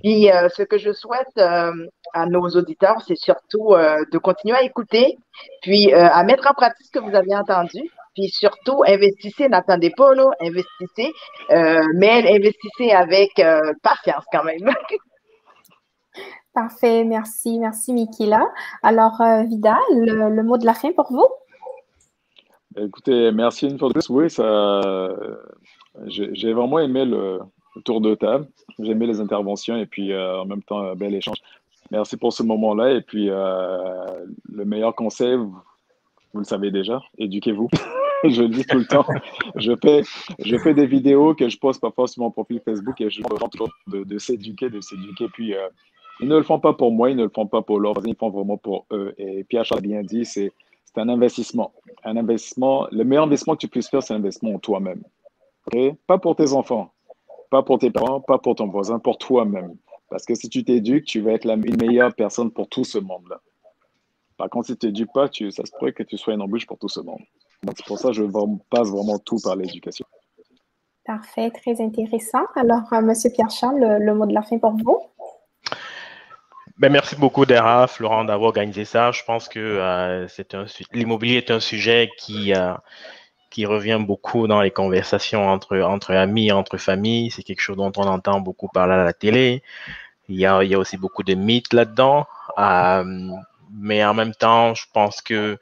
Speaker 3: Puis ce que je souhaite à nos auditeurs, c'est surtout de continuer à écouter, puis à mettre en pratique ce que vous avez entendu, puis surtout, investissez, n'attendez pas, investissez, euh, mais investissez avec euh, patience quand même.
Speaker 2: Parfait, merci, merci Mikila. Alors, euh, Vidal, le, mot de la fin pour vous?
Speaker 6: Écoutez, merci une fois de plus. Oui, ça, j'ai vraiment aimé le, tour de table. J'ai aimé les interventions et puis en même temps, un bel échange. Merci pour ce moment-là. Et puis, le meilleur conseil, vous le savez déjà, éduquez-vous. je le dis tout le temps. Je fais, je fais des vidéos que je poste parfois sur mon profil Facebook et je demande toujours de, s'éduquer, de s'éduquer. Puis, euh, ils ne le font pas pour moi, ils ne le font pas pour l'autre, ils le font vraiment pour eux. Et Pierre a bien dit, c'est un investissement. Un investissement, le meilleur investissement que tu puisses faire, c'est un investissement en toi-même. Pas pour tes enfants, pas pour tes parents, pas pour ton voisin, pour toi-même. Parce que si tu t'éduques, tu vas être la, meilleure personne pour tout ce monde-là. Par contre, si tu t'éduques pas, tu, ça se pourrait que tu sois une embûche pour tout ce monde. C'est pour ça que je passe vraiment tout par l'éducation.
Speaker 2: Parfait, très intéressant. Alors. Euh, Monsieur Pierre-Charles, le, mot de la fin pour vous.
Speaker 5: Ben, merci beaucoup, Dera, Florent, d'avoir organisé ça. Je pense que euh, l'immobilier est un sujet qui, euh, qui revient beaucoup dans les conversations entre, amis, entre familles. C'est quelque chose dont on entend beaucoup parler à la télé. Il y a, aussi beaucoup de mythes là-dedans. mais en même temps, je pense que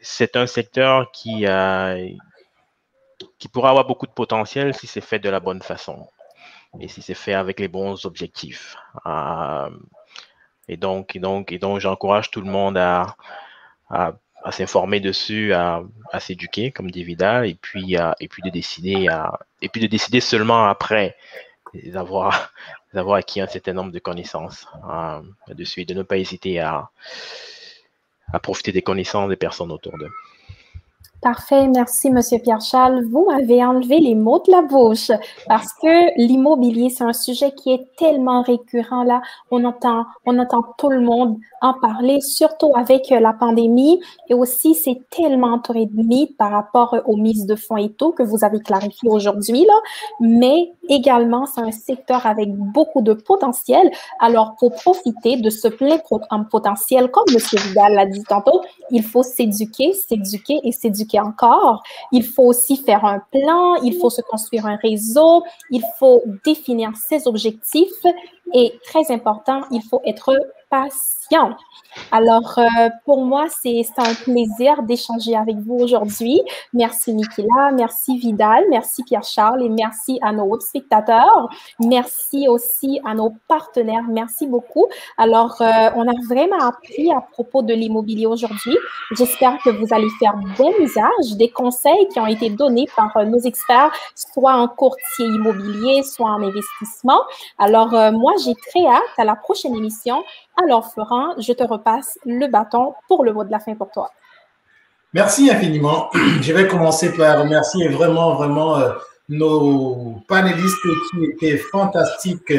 Speaker 5: c'est un secteur qui, euh, qui pourra avoir beaucoup de potentiel si c'est fait de la bonne façon et si c'est fait avec les bons objectifs. Et donc, et donc, donc j'encourage tout le monde à, s'informer dessus, à, s'éduquer, comme dit Vidal, et puis, et puis de décider, et puis de décider seulement après d'avoir, d'avoir acquis un certain nombre de connaissances euh, dessus, et de ne pas hésiter à profiter des connaissances des personnes autour d'eux.
Speaker 2: Parfait, merci Monsieur Pierre-Charles. Vous m'avez enlevé les mots de la bouche parce que l'immobilier, c'est un sujet qui est tellement récurrent là. On entend, on entend tout le monde en parler, surtout avec la pandémie. Et aussi, c'est tellement entouré de mythes par rapport aux mises de fonds et tout que vous avez clarifié aujourd'hui là. Mais également, c'est un secteur avec beaucoup de potentiel. Alors, pour profiter de ce plein potentiel, comme Monsieur Vidal l'a dit tantôt, il faut s'éduquer, s'éduquer et s'éduquer encore. Il faut aussi faire un plan, il faut se construire un réseau, il faut définir ses objectifs et très important, il faut être Alors, euh, pour moi, c'est un plaisir d'échanger avec vous aujourd'hui. Merci, Nicolas. Merci, Vidal. Merci, Pierre-Charles. Et merci à nos spectateurs. Merci aussi à nos partenaires. Merci beaucoup. Alors, euh, on a vraiment appris à propos de l'immobilier aujourd'hui. J'espère que vous allez faire bon usage des conseils qui ont été donnés par euh, nos experts, soit en courtier immobilier, soit en investissement. Alors, moi, j'ai très hâte à la prochaine émission. Alors, Florent, je te repasse le bâton pour le mot de la fin pour toi.
Speaker 1: Merci infiniment. Je vais commencer par remercier vraiment, vraiment euh, nos panélistes qui étaient fantastiques.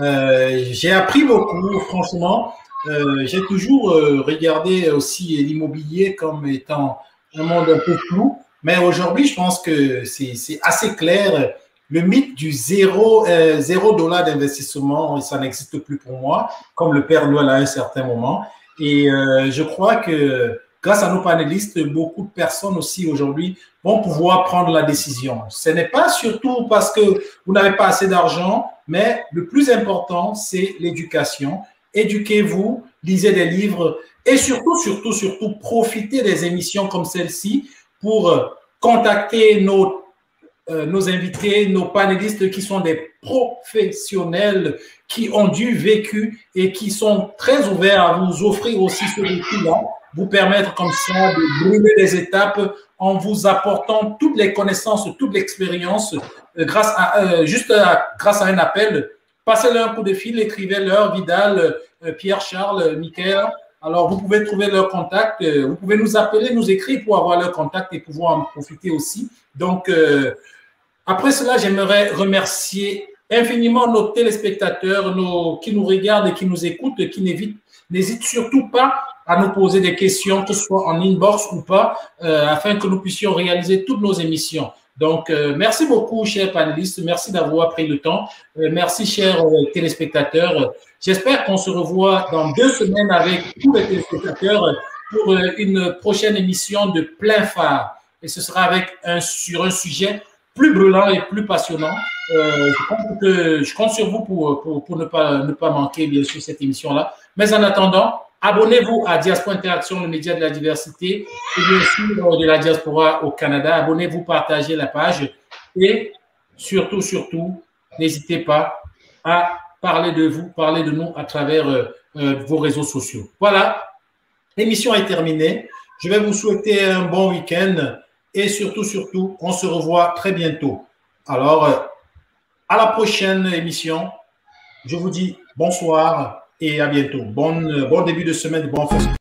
Speaker 1: Euh, j'ai appris beaucoup, franchement. Euh, j'ai toujours regardé aussi l'immobilier comme étant un monde un peu flou, mais aujourd'hui, je pense que c'est assez clair le mythe du zéro, euh, zéro dollar d'investissement, ça n'existe plus pour moi, comme le Père Noël à un certain moment. Et euh, je crois que grâce à nos panélistes, beaucoup de personnes aussi aujourd'hui vont pouvoir prendre la décision. Ce n'est pas surtout parce que vous n'avez pas assez d'argent, mais le plus important, c'est l'éducation. Éduquez-vous, lisez des livres et surtout, surtout, surtout, profitez des émissions comme celle-ci pour euh, contacter nos euh, nos invités, nos panélistes qui sont des professionnels qui ont du vécu et qui sont très ouverts à vous offrir aussi ce vécu-là, vous permettre comme ça de brûler les étapes en vous apportant toutes les connaissances, toute l'expérience euh, grâce à, euh, juste grâce à un appel. Passez-leur un coup de fil, écrivez-leur Vidal, Pierre, Charles, Michael. Alors, vous pouvez trouver leur contact. vous pouvez nous appeler, nous écrire pour avoir leur contact et pouvoir en profiter aussi. Donc, Après cela, j'aimerais remercier infiniment nos téléspectateurs nos, qui nous regardent et qui nous écoutent et qui n'hésitent surtout pas à nous poser des questions, que ce soit en inbox ou pas, euh, afin que nous puissions réaliser toutes nos émissions. Donc, euh, merci beaucoup, chers panélistes. Merci d'avoir pris le temps. Euh, merci, chers téléspectateurs. J'espère qu'on se revoit dans deux semaines avec tous les téléspectateurs pour une prochaine émission de plein phare. Et ce sera avec un, sur un sujet plus brûlant et plus passionnant. Euh, je, compte sur vous pour, ne, pas, ne pas manquer, bien sûr, cette émission-là. Mais en attendant, abonnez-vous à Diaspora Interaction, le média de la diversité, et bien sûr de la diaspora au Canada. Abonnez-vous, partagez la page et surtout, surtout, n'hésitez pas à parler de vous, parler de nous à travers euh, euh, vos réseaux sociaux. Voilà, l'émission est terminée. Je vais vous souhaiter un bon week-end et surtout, surtout, on se revoit très bientôt. Alors, euh, à la prochaine émission. Je vous dis bonsoir et à bientôt. Bon, bon début de semaine, bon festival.